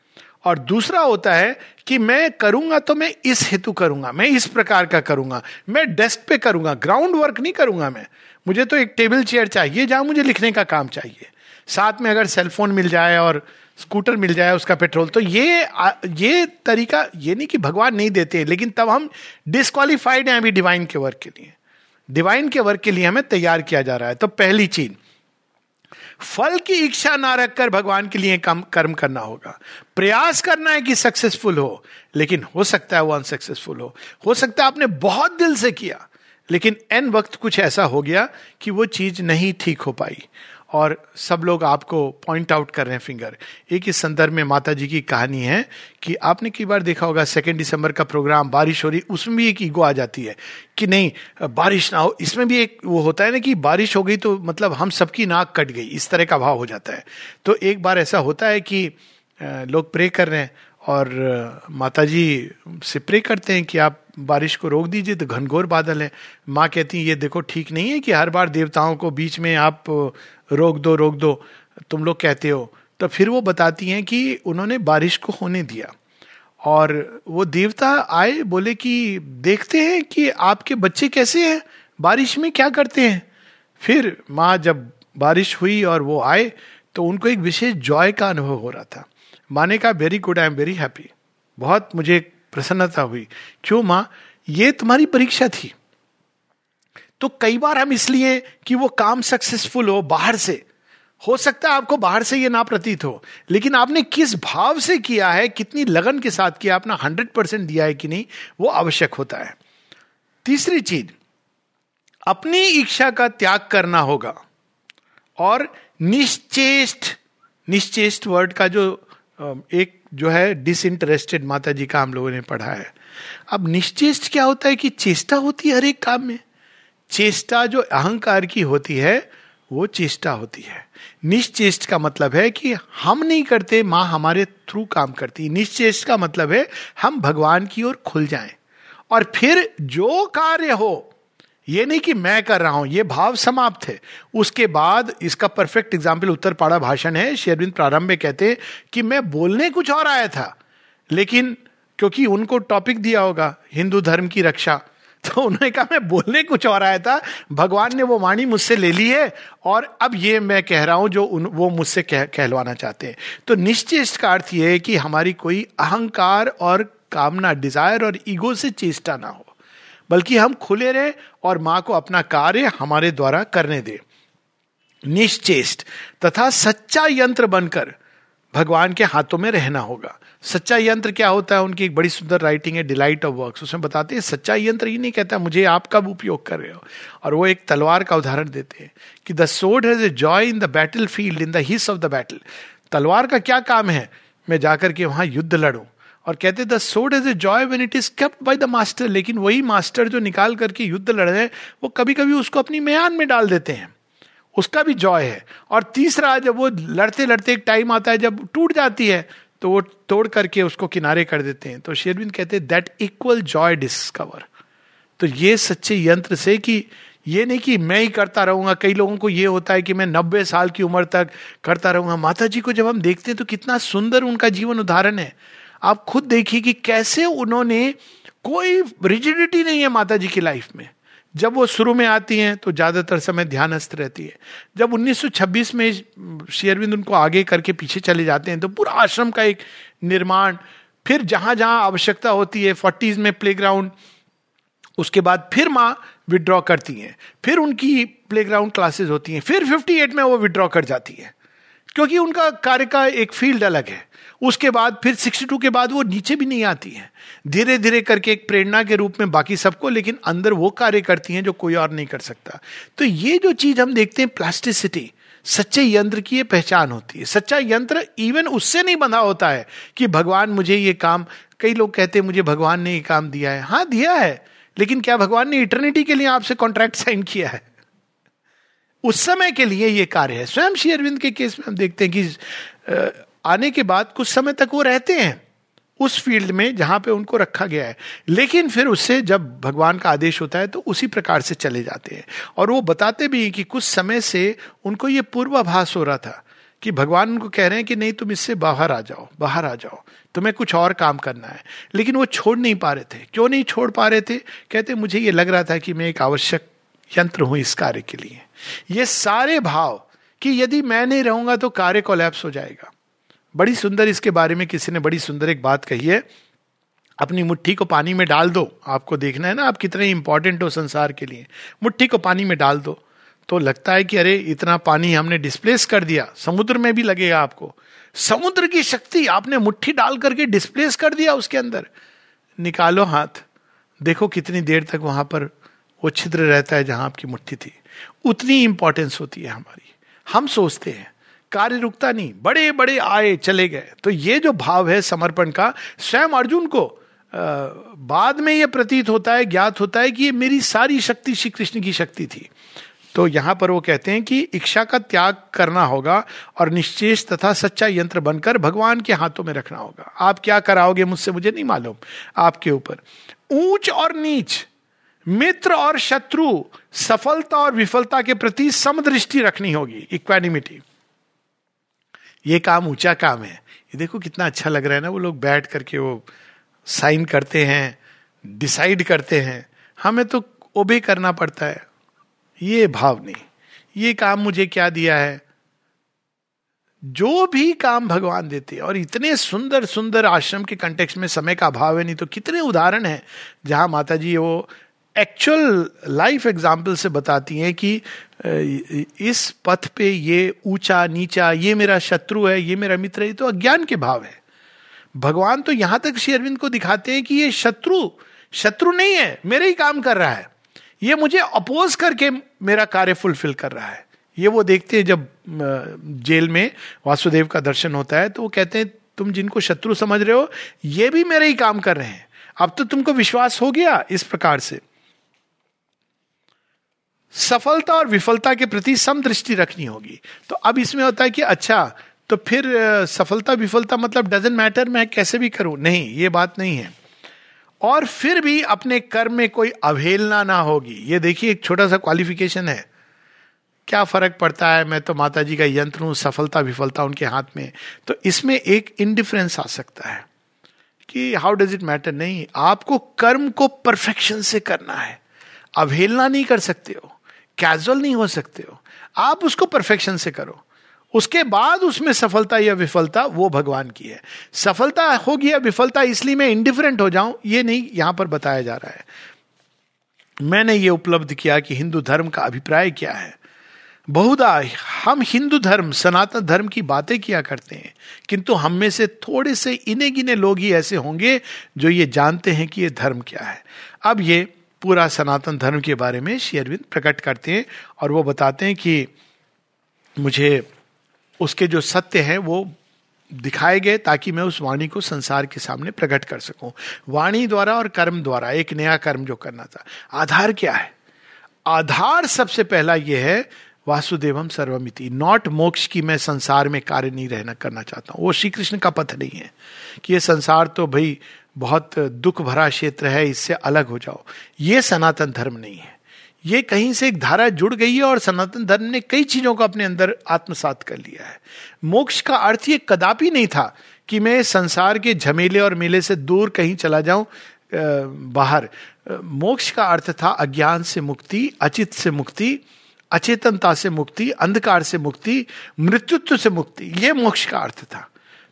और दूसरा होता है कि मैं करूँगा तो मैं इस हेतु करूँगा, मैं इस प्रकार का करूँगा, मैं डेस्क पे करूँगा ग्राउंड वर्क नहीं करूँगा मैं। मुझे तो एक टेबल चेयर चाहिए जहाँ मुझे लिखने का काम चाहिए। साथ में अगर सेलफोन मिल जाए और स्कूटर मिल जाए, उसका पेट्रोल तो ये ये तरीका, ये नहीं कि भगवान नहीं देते हैं, लेकिन तब हम डिस्कालीफाइड हैं अभी डिवाइन के वर्क के लिए। डिवाइन के वर्क के लिए हमें तैयार किया जा रहा है। तो पहली चीज़, फल की इच्छा ना रखकर भगवान के लिए कम, कर्म करना होगा। प्रयास करना है कि सक्सेसफुल हो, लेकिन हो सकता है वो अनसक्सेसफुल हो। हो सकता है आपने बहुत दिल से किया लेकिन एन वक्त कुछ ऐसा हो गया कि वो चीज़ नहीं ठीक हो पाई। और सब लोग आपको पॉइंट आउट कर रहे हैं फिंगर एक ही संदर्भ में माता जी की कहानी है कि आपने कई बार देखा होगा सेकेंड दिसंबर का प्रोग्राम बारिश हो रही, उसमें भी एक ईगो आ जाती है कि नहीं, बारिश ना हो। इसमें भी एक वो होता है ना कि बारिश हो गई तो मतलब हम सबकी नाक कट गई, इस तरह का भाव हो जाता है। तो एक बार ऐसा होता है कि लोग प्रे कर रहे हैं और माता जी से प्रे करते हैं कि आप बारिश को रोक दीजिए तो घनघोर बादल है। माँ कहती है, ये देखो, ठीक नहीं है कि हर बार देवताओं को बीच में आप रोक दो रोक दो। तुम लोग कहते हो। तो फिर वो बताती हैं कि उन्होंने बारिश को होने दिया। और वो देवता आए, बोले कि, देखते हैं कि आपके बच्चे कैसे हैं? बारिश में क्या करते हैं? फिर माँ जब बारिश हुई और वो आए तो उनको एक विशेष जॉय का अनुभव हो रहा था। माने का very good I am very happy बहुत मुझे प्रसन्नता हुई। क्यों माँ? ये तुम्हारी परीक्षा थी। तो कई बार हम इसलिए कि वो काम सक्सेसफुल हो बाहर से। हो सकता है आपको बाहर से ये ना प्रतीत हो, लेकिन आपने किस भाव से किया है, कितनी लगन के साथ किया अपना हंड्रेड परसेंट दिया है कि नहीं, वो आवश्यक होता है। तीसरी चीज़, अपनी इच्छा का त्याग करना होगा। और निश्चेष्ट निश्चेष्ट वर्ड का जो एक जो है डिसइंटरेस्टेड माता जी का हम लोगों ने पढ़ा है। अब निश्चेष्ट क्या होता है कि चेष्टा होती है हर एक काम में। चेष्टा जो अहंकार की होती है, वो चेष्टा होती है। निश्चेष्ट का मतलब है कि हम नहीं करते, माँ हमारे थ्रू काम करती। निश्चेष्ट का मतलब है हम भगवान की ओर खुल जाएँ। और फिर जो कार्य हो ये नहीं कि मैं कर रहा हूँ ये भाव समाप्त है। उसके बाद इसका परफेक्ट एग्ज़ाम्पल उत्तर पाड़ा भाषण है। शेरविंद प्रारंभ में कहते हैं कि मैं बोलने कुछ और आया था लेकिन क्योंकि उनको टॉपिक दिया होगा हिंदू धर्म की रक्षा तो उन्होंने कहा मैं बोलने कुछ और आया था भगवान ने वो वाणी मुझसे ले ली है और अब ये मैं कह रहा हूँ जो उन, वो मुझसे कह, कहलवाना चाहते हैं। तो निश्चेष्ट का अर्थ ये है कि हमारी कोई अहंकार और कामना डिज़ायर और ईगो से चेष्टा ना हो। बल्कि हम खुले रहे और माँ को अपना कार्य हमारे द्वारा करने दे। निश्चेष्ट तथा सच्चा यंत्र बनकर भगवान के हाथों में रहना होगा। सच्चा यंत्र क्या होता है? उनकी एक बड़ी सुंदर राइटिंग है डिलाइट ऑफ़ वर्क्स उसमें बताते हैं, सच्चा यंत्र ही नहीं कहता, मुझे आप कब उपयोग कर रहे हो? और वो एक तलवार का उदाहरण देते हैं कि the sword has a joy in the battle field in the of the battle तलवार का क्या काम है? मैं जाकर के वहाँ युद्ध लड़ू। और कहते the sword has a joy when it is kept by the master लेकिन वही मास्टर जो निकाल करके युद्ध लड़ रहे हैं, वो कभी कभी उसको अपनी म्यान में डाल देते हैं। उसका भी जॉय है। और तीसरा, जब वो लड़ते लड़ते एक टाइम आता है, जब टूट जाती है तो वो तोड़ करके उसको किनारे कर देते हैं। तो शेरविंद कहते हैं दैट इक्वल जॉय डिस्कवर तो ये सच्चे यंत्र से कि ये नहीं कि मैं ही करता रहूँगा, कई लोगों को ये होता है कि मैं नब्बे साल की उम्र तक करता रहूँगा। माता जी को जब हम देखते हैं तो कितना सुंदर उनका जीवन उदाहरण है। आप खुद देखिए कि कैसे उन्होंने कोई रिजिडिटी नहीं है माता जी की लाइफ में। जब वो शुरू में आती हैं तो ज़्यादातर समय ध्यानस्थ रहती है। जब 1926 में शेयरविंद उनको आगे करके पीछे चले जाते हैं तो पूरा आश्रम का एक निर्माण, फिर जहाँ जहाँ आवश्यकता होती है, फोर्टीज में प्लेग्राउंड, उसके बाद फिर माँ विड्रॉ करती हैं। फिर उनकी प्लेग्राउंड क्लासेस होती हैं। फिर 58 में वो विड्रॉ कर जाती है। क्योंकि उनका कार्य का एक फ़ील्ड अलग है। उसके बाद फिर 62 के बाद वो नीचे भी नहीं आती है। धीरे धीरे करके एक प्रेरणा के रूप में बाकी सबको, लेकिन अंदर वो कार्य करती हैं जो कोई और नहीं कर सकता। तो ये जो चीज़ हम देखते हैं प्लास्टिसिटी सच्चे यंत्र की ये पहचान होती है। सच्चा यंत्र इवन उससे नहीं बंधा होता है कि भगवान मुझे ये काम, कई लोग कहते हैं, मुझे भगवान ने ये काम दिया है। हाँ दिया है, लेकिन क्या भगवान ने इटर्निटी के लिए आपसे कॉन्ट्रैक्ट साइन किया है? उस समय के लिए ये कार्य है। स्वयं श्री अरविंद के केस में हम देखते हैं कि आने के बाद कुछ समय तक वो रहते हैं, उस फ़ील्ड में जहाँ पे उनको रखा गया है। लेकिन फिर उससे जब भगवान का आदेश होता है तो उसी प्रकार से चले जाते हैं। और वो बताते भी हैं कि कुछ समय से उनको ये पूर्वाभास हो रहा था कि भगवान उनको कह रहे हैं कि नहीं, तुम इससे बाहर आ जाओ, बाहर आ जाओ, तुम्हें कुछ और काम करना है। लेकिन वो छोड़ नहीं पा रहे थे। क्यों नहीं छोड़ पा रहे थे? कहते, मुझे ये लग रहा था कि मैं एक आवश्यक यंत्र हूँ इस कार्य के लिए। ये सारे भाव कि यदि मैं नहीं रहूँगा तो कार्य कोलैप्स हो जाएगा। बड़ी सुंदर इसके बारे में किसी ने बड़ी सुंदर एक बात कही है। अपनी मुट्ठी को पानी में डाल दो। आपको देखना है ना, आप कितने इंपॉर्टेंट हो संसार के लिए। मुट्ठी को पानी में डाल दो। तो लगता है कि अरे, इतना पानी हमने डिस्प्लेस कर दिया। समुद्र में भी लगेगा आपको। समुद्र की शक्ति आपने मुट्ठी डाल करके डिस्प्लेस कर दिया उसके अंदर। निकालो हाथ। देखो कितनी देर तक वहाँ पर वो छिद्र रहता है जहाँ आपकी मुट्ठी थी। उतनी इंपॉर्टेंस होती है हमारी। हम सोचते हैं कार्य रुकता नहीं बड़े बड़े आए चले गए। तो ये जो भाव है समर्पण का स्वयं अर्जुन को आ, बाद में यह प्रतीत होता है ज्ञात होता है कि ये मेरी सारी शक्ति श्री कृष्ण की शक्ति थी। तो यहाँ पर वो कहते हैं कि इच्छा का त्याग करना होगा और निश्चेष तथा सच्चा यंत्र बनकर भगवान के हाथों में रखना होगा। आप क्या कराओगे मुझसे मुझे नहीं मालूम आपके ऊपर। ऊंच और नीच मित्र और शत्रु सफलता और विफलता के प्रति समदृष्टि रखनी होगी इक्वानिमिटी ये काम ऊँचा काम है। ये देखो कितना अच्छा लग रहा है ना, वो लोग बैठ करके वो साइन करते हैं, डिसाइड करते हैं। हमें तो ओबे करना पड़ता है। ये भाव नहीं। ये काम मुझे क्या दिया है? जो भी काम भगवान देते और इतने सुंदर सुंदर आश्रम के कंटेक्स में समय का अभाव है, नहीं तो कितने उदाहरण हैं, जहाँ माता जी वो एक्चुअल लाइफ एग्ज़ाम्पल से बताती हैं कि इस पथ पे ये ऊँचा, नीचा, ये मेरा शत्रु है, ये मेरा मित्र है, ये तो अज्ञान के भाव है। भगवान तो यहाँ तक श्री अरविंद को दिखाते हैं कि ये शत्रु शत्रु नहीं है, मेरे ही काम कर रहा है। ये मुझे अपोज करके मेरा कार्य फुलफिल कर रहा है। ये वो देखते हैं जब जेल में वासुदेव का दर्शन होता है तो वो कहते हैं, तुम जिनको शत्रु समझ रहे हो, ये भी मेरे ही काम कर रहे हैं। अब तो तुमको विश्वास हो गया इस प्रकार से। सफलता और विफलता के प्रति सम दृष्टि रखनी होगी। तो अब इसमें होता है कि अच्छा तो फिर सफलता, विफलता मतलब डजेंट मैटर मैं कैसे भी करूँ? नहीं, ये बात नहीं है। और फिर भी अपने कर्म में कोई अवहेलना ना होगी। ये देखिए, एक छोटा सा क्वालिफिकेशन है। क्या फ़र्क पड़ता है? मैं तो माता जी का यंत्र हूँ, सफलता, विफलता उनके हाथ में। तो इसमें एक इनडिफरेंस आ सकता है कि हाउ डज इट मैटर नहीं, आपको कर्म को परफेक्शन से करना है। अवहेलना नहीं कर सकते हो। कैजुअल नहीं हो सकते हो। आप उसको परफेक्शन से करो। उसके बाद उसमें सफलता या विफलता, वो भगवान की है। सफलता होगी या विफलता, इसलिए मैं इंडिफरेंट हो जाऊँ, ये नहीं यहाँ पर बताया जा रहा है। मैंने ये उपलब्ध किया कि हिंदू धर्म का अभिप्राय क्या है। बहुधा हम हिंदू धर्म, सनातन धर्म की बातें किया करते हैं, किंतु हम में से थोड़े से इने गिने लोग ही ऐसे होंगे जो ये जानते हैं कि ये धर्म क्या है। अब ये पूरा सनातन धर्म के बारे में श्री अरविंद प्रकट करते हैं और वो बताते हैं कि मुझे उसके जो सत्य हैं वो दिखाए गए ताकि मैं उस वाणी को संसार के सामने प्रकट कर सकूँ। वाणी द्वारा और कर्म द्वारा, एक नया कर्म जो करना था। आधार क्या है? आधार सबसे पहला यह है, वासुदेवम सर्वमिति। नॉट मोक्ष की मैं संसार में कार्य नहीं रहना, करना चाहता हूँ। वो श्री कृष्ण का पथ नहीं है कि ये संसार तो भाई बहुत दुख भरा क्षेत्र है, इससे अलग हो जाओ। ये सनातन धर्म नहीं है। ये कहीं से एक धारा जुड़ गई है और सनातन धर्म ने कई चीज़ों को अपने अंदर आत्मसात कर लिया है। मोक्ष का अर्थ ये कदापि नहीं था कि मैं संसार के झमेले और मेले से दूर कहीं चला जाऊँ बाहर। मोक्ष का अर्थ था अज्ञान से मुक्ति, अचित से मुक्ति, अचेतनता से मुक्ति, अंधकार से मुक्ति, मृत्युत्व से मुक्ति। ये मोक्ष का अर्थ था।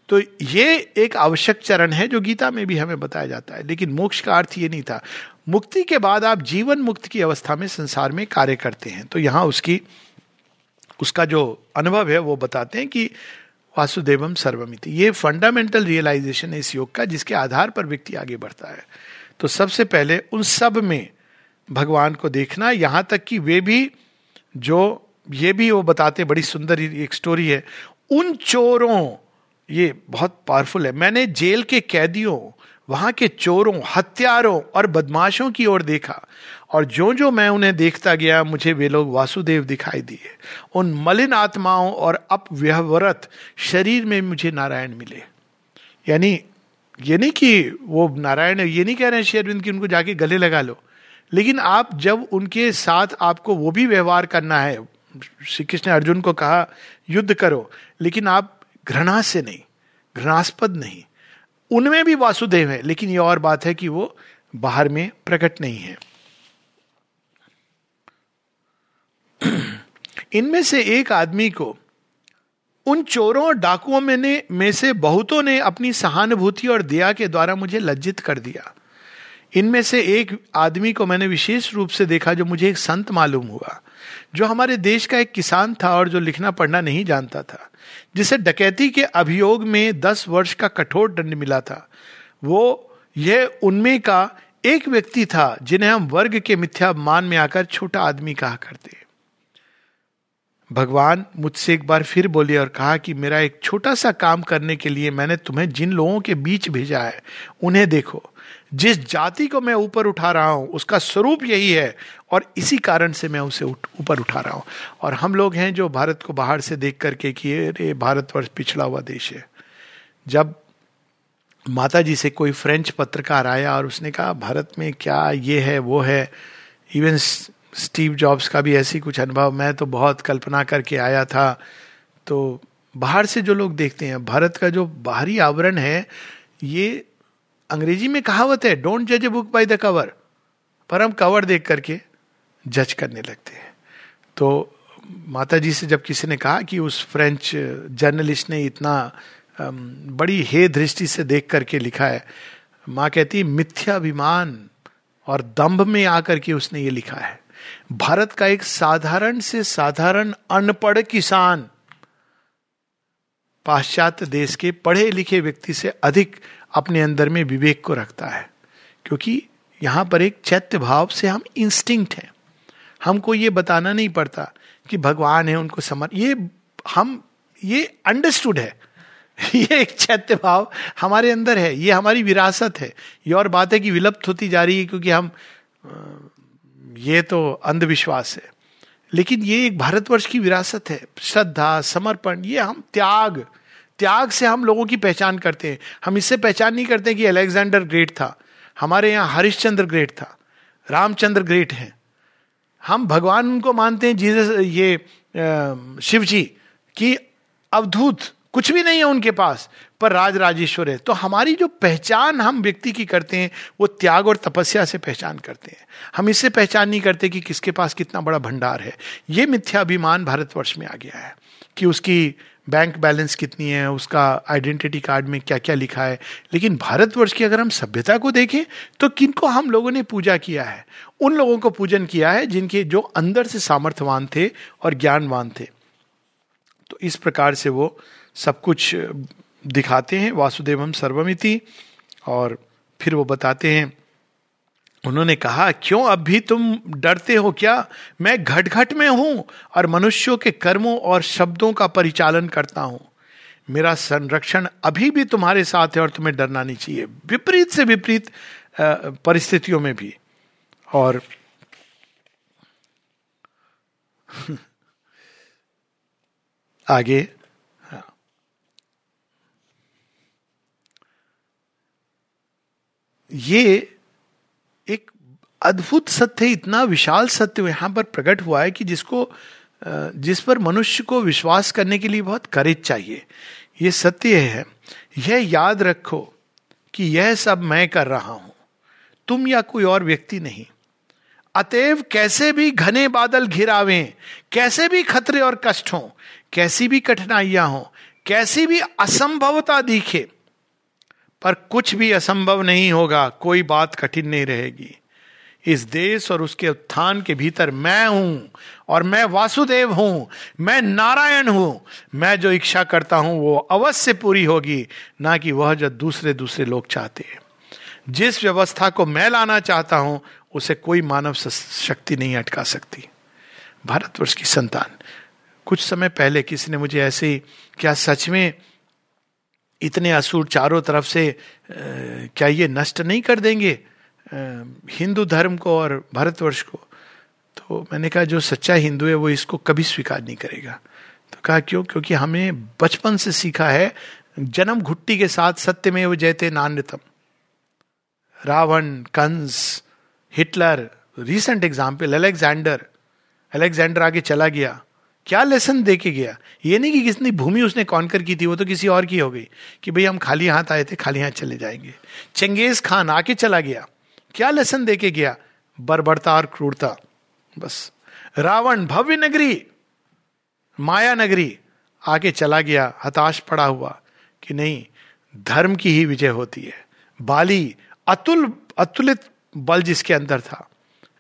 तो ये एक आवश्यक चरण है जो गीता में भी हमें बताया जाता है। लेकिन मोक्ष का अर्थ ये नहीं था। मुक्ति के बाद आप जीवन मुक्त की अवस्था में संसार में कार्य करते हैं। तो यहाँ उसकी, उसका जो अनुभव है वो बताते हैं कि वासुदेवम सर्वमिति। ये फंडामेंटल रियलाइजेशन है इस योग का, जिसके आधार पर व्यक्ति आगे बढ़ता है। तो सबसे पहले उन सब में भगवान को देखना। यहाँ तक कि वे भी जो, ये भी वो बताते, बड़ी सुंदर एक स्टोरी है। उन चोरों ये बहुत पावरफुल है। मैंने जेल के कैदियों, वहाँ के चोरों, हत्यारों और बदमाशों की ओर देखा और जो जो मैं उन्हें देखता गया, मुझे वे लोग वासुदेव दिखाई दिए। उन मलिन आत्माओं और अपव्यवरत शरीर में मुझे नारायण मिले। यानी, ये नहीं कि वो नारायण, ये नहीं कह रहे हैं शेरविंद की उनको जाके गले लगा लो। लेकिन आप जब उनके साथ आपको वो भी व्यवहार करना है, श्री कृष्ण अर्जुन को कहा, युद्ध करो। लेकिन आप घृणा से नहीं, घृणास्पद नहीं। उनमें भी वासुदेव है, लेकिन यह और बात है कि वो बाहर में प्रकट नहीं है। इनमें से एक आदमी को उन चोरों और डाकुओं में ने, में से बहुतों ने अपनी सहानुभूति और दया के द्वारा मुझे लज्जित कर दिया। इनमें से एक आदमी को मैंने विशेष रूप से देखा जो मुझे एक संत मालूम हुआ, जो हमारे देश का एक किसान था और जो लिखना पढ़ना नहीं जानता था। जिसे डकैती के अभियोग में दस वर्ष का कठोर दंड मिला था। वो यह उनमें का एक व्यक्ति था, जिन्हें हम वर्ग के मिथ्या मान में आकर छोटा आदमी कहा करते भगवान मुझसे एक बार फिर बोले और कहा कि मेरा एक छोटा सा काम करने के लिए मैंने तुम्हें जिन लोगों के बीच भेजा है, उन्हें देखो। जिस जाति को मैं ऊपर उठा रहा हूँ, उसका स्वरूप यही है और इसी कारण से मैं उसे ऊपर उठा रहा हूँ। और हम लोग हैं जो भारत को बाहर से देख करके कि अरे भारतवर्ष पिछड़ा हुआ देश है। जब माता जी से कोई फ्रेंच पत्रकार आया और उसने कहा, भारत में क्या ये है, वो है? इवन स्टीव जॉब्स का भी ऐसी कुछ अनुभव, मैं तो बहुत कल्पना करके आया था। तो बाहर से जो लोग देखते हैं, भारत का जो बाहरी आवरण है, ये अंग्रेज़ी में कहावत है डोंट जज a book by the cover पर हम कवर देख करके जज करने लगते हैं। तो माता जी से जब किसी ने कहा कि उस फ्रेंच जर्नलिस्ट ने इतना बड़ी हे दृष्टि से देख करके लिखा है, माँ कहती, मिथ्याभिमान और दंभ में आकर के उसने ये लिखा है। भारत का एक साधारण से साधारण अनपढ़ किसान पाश्चात्य देश के पढ़े लिखे व्यक्ति से अधिक अपने अंदर में विवेक को रखता है, क्योंकि यहाँ पर एक चैत्य भाव से हम इंस्टिंक्ट हैं। हमको ये बताना नहीं पड़ता कि भगवान है, उनको समझ ये हम ये अंडरस्टूड है। ये एक चैत्य भाव हमारे अंदर है। ये हमारी विरासत है। ये और बात है कि विलुप्त होती जा रही है क्योंकि हम ये तो अंधविश्वास है। लेकिन ये एक भारतवर्ष की विरासत है। श्रद्धा, समर्पण, ये हम त्याग त्याग से हम लोगों की पहचान करते हैं। हम इससे पहचान नहीं करते कि अलेक्जेंडर ग्रेट था। हमारे यहाँ हरिश्चंद्र ग्रेट था। रामचंद्र ग्रेट हैं। हम भगवान उनको मानते हैं, जीसस, ये शिव जी की अवधूत, कुछ भी नहीं है उनके पास, पर राज राजेश्वर है। तो हमारी जो पहचान हम व्यक्ति की करते हैं, वो त्याग और तपस्या से पहचान करते हैं। हम इससे पहचान नहीं करते कि किसके पास कितना बड़ा भंडार है। ये मिथ्याभिमान भारतवर्ष में आ गया है कि उसकी बैंक बैलेंस कितनी है, उसका आइडेंटिटी कार्ड में क्या क्या लिखा है। लेकिन भारतवर्ष की अगर हम सभ्यता को देखें तो किनको हम लोगों ने पूजा किया है? उन लोगों को पूजन किया है जिनके जो अंदर से सामर्थ्यवान थे और ज्ञानवान थे। तो इस प्रकार से वो सब कुछ दिखाते हैं, वासुदेवम सर्वमिति, और फिर वो बताते हैं, उन्होंने कहा, क्यों अब भी तुम डरते हो क्या? मैं घट घट में हूँ और मनुष्यों के कर्मों और शब्दों का परिचालन करता हूँ। मेरा संरक्षण अभी भी तुम्हारे साथ है और तुम्हें डरना नहीं चाहिए। विपरीत से विपरीत परिस्थितियों में भी। और आगे ये एक अद्भुत सत्य इतना विशाल सत्य यहाँ पर प्रकट हुआ है कि जिसको जिस पर मनुष्य को विश्वास करने के लिए बहुत करेज चाहिए। ये सत्य है। यह याद रखो कि यह सब मैं कर रहा हूँ। तुम या कोई और व्यक्ति नहीं। अतएव कैसे भी घने बादल घिरावे, कैसे भी खतरे और कष्ट हो, कैसी भी कठिनाइयाँ हो, कैसी भी असंभवता दिखे, पर कुछ भी असंभव नहीं होगा, कोई बात कठिन नहीं रहेगी। इस देश और उसके उत्थान के भीतर मैं हूँ और मैं वासुदेव हूँ, मैं नारायण हूँ। मैं जो इच्छा करता हूँ, वो अवश्य पूरी होगी, ना कि वह जो दूसरे दूसरे लोग चाहते हैं। जिस व्यवस्था को मैं लाना चाहता हूँ उसे कोई मानव शक्ति नहीं अटका सकती। भारतवर्ष की संतान। कुछ समय पहले किसी ने मुझे ऐसे क्या सच में इतने असुर चारों तरफ़ से क्या ये नष्ट नहीं कर देंगे हिंदू धर्म को और भारतवर्ष को? तो मैंने कहा, जो सच्चा हिंदू है, वो इसको कभी स्वीकार नहीं करेगा। तो कहा, क्यों? क्योंकि हमें बचपन से सीखा है, जन्म घुट्टी के साथ सत्य में वो जयते नान्यतम। Ravana, Kansa Hitler recent example Alexander Alexander आगे चला गया। क्या लेसन दे के गया? ये नहीं कि किसने भूमि उसने कॉन्कर की थी, वो तो किसी और की हो गई, कि भाई हम खाली हाथ आए थे, खाली हाथ चले जाएँगे। चंगेज खान आके चला गया। क्या लेसन दे के गया? बर्बरता और क्रूरता। बस। रावण, भव्य नगरी। माया नगरी। आके चला गया। हताश पड़ा हुआ कि नहीं, धर्म की ही विजय होती है। बाली, अतुल, अतुलित बल जिसके अंदर था।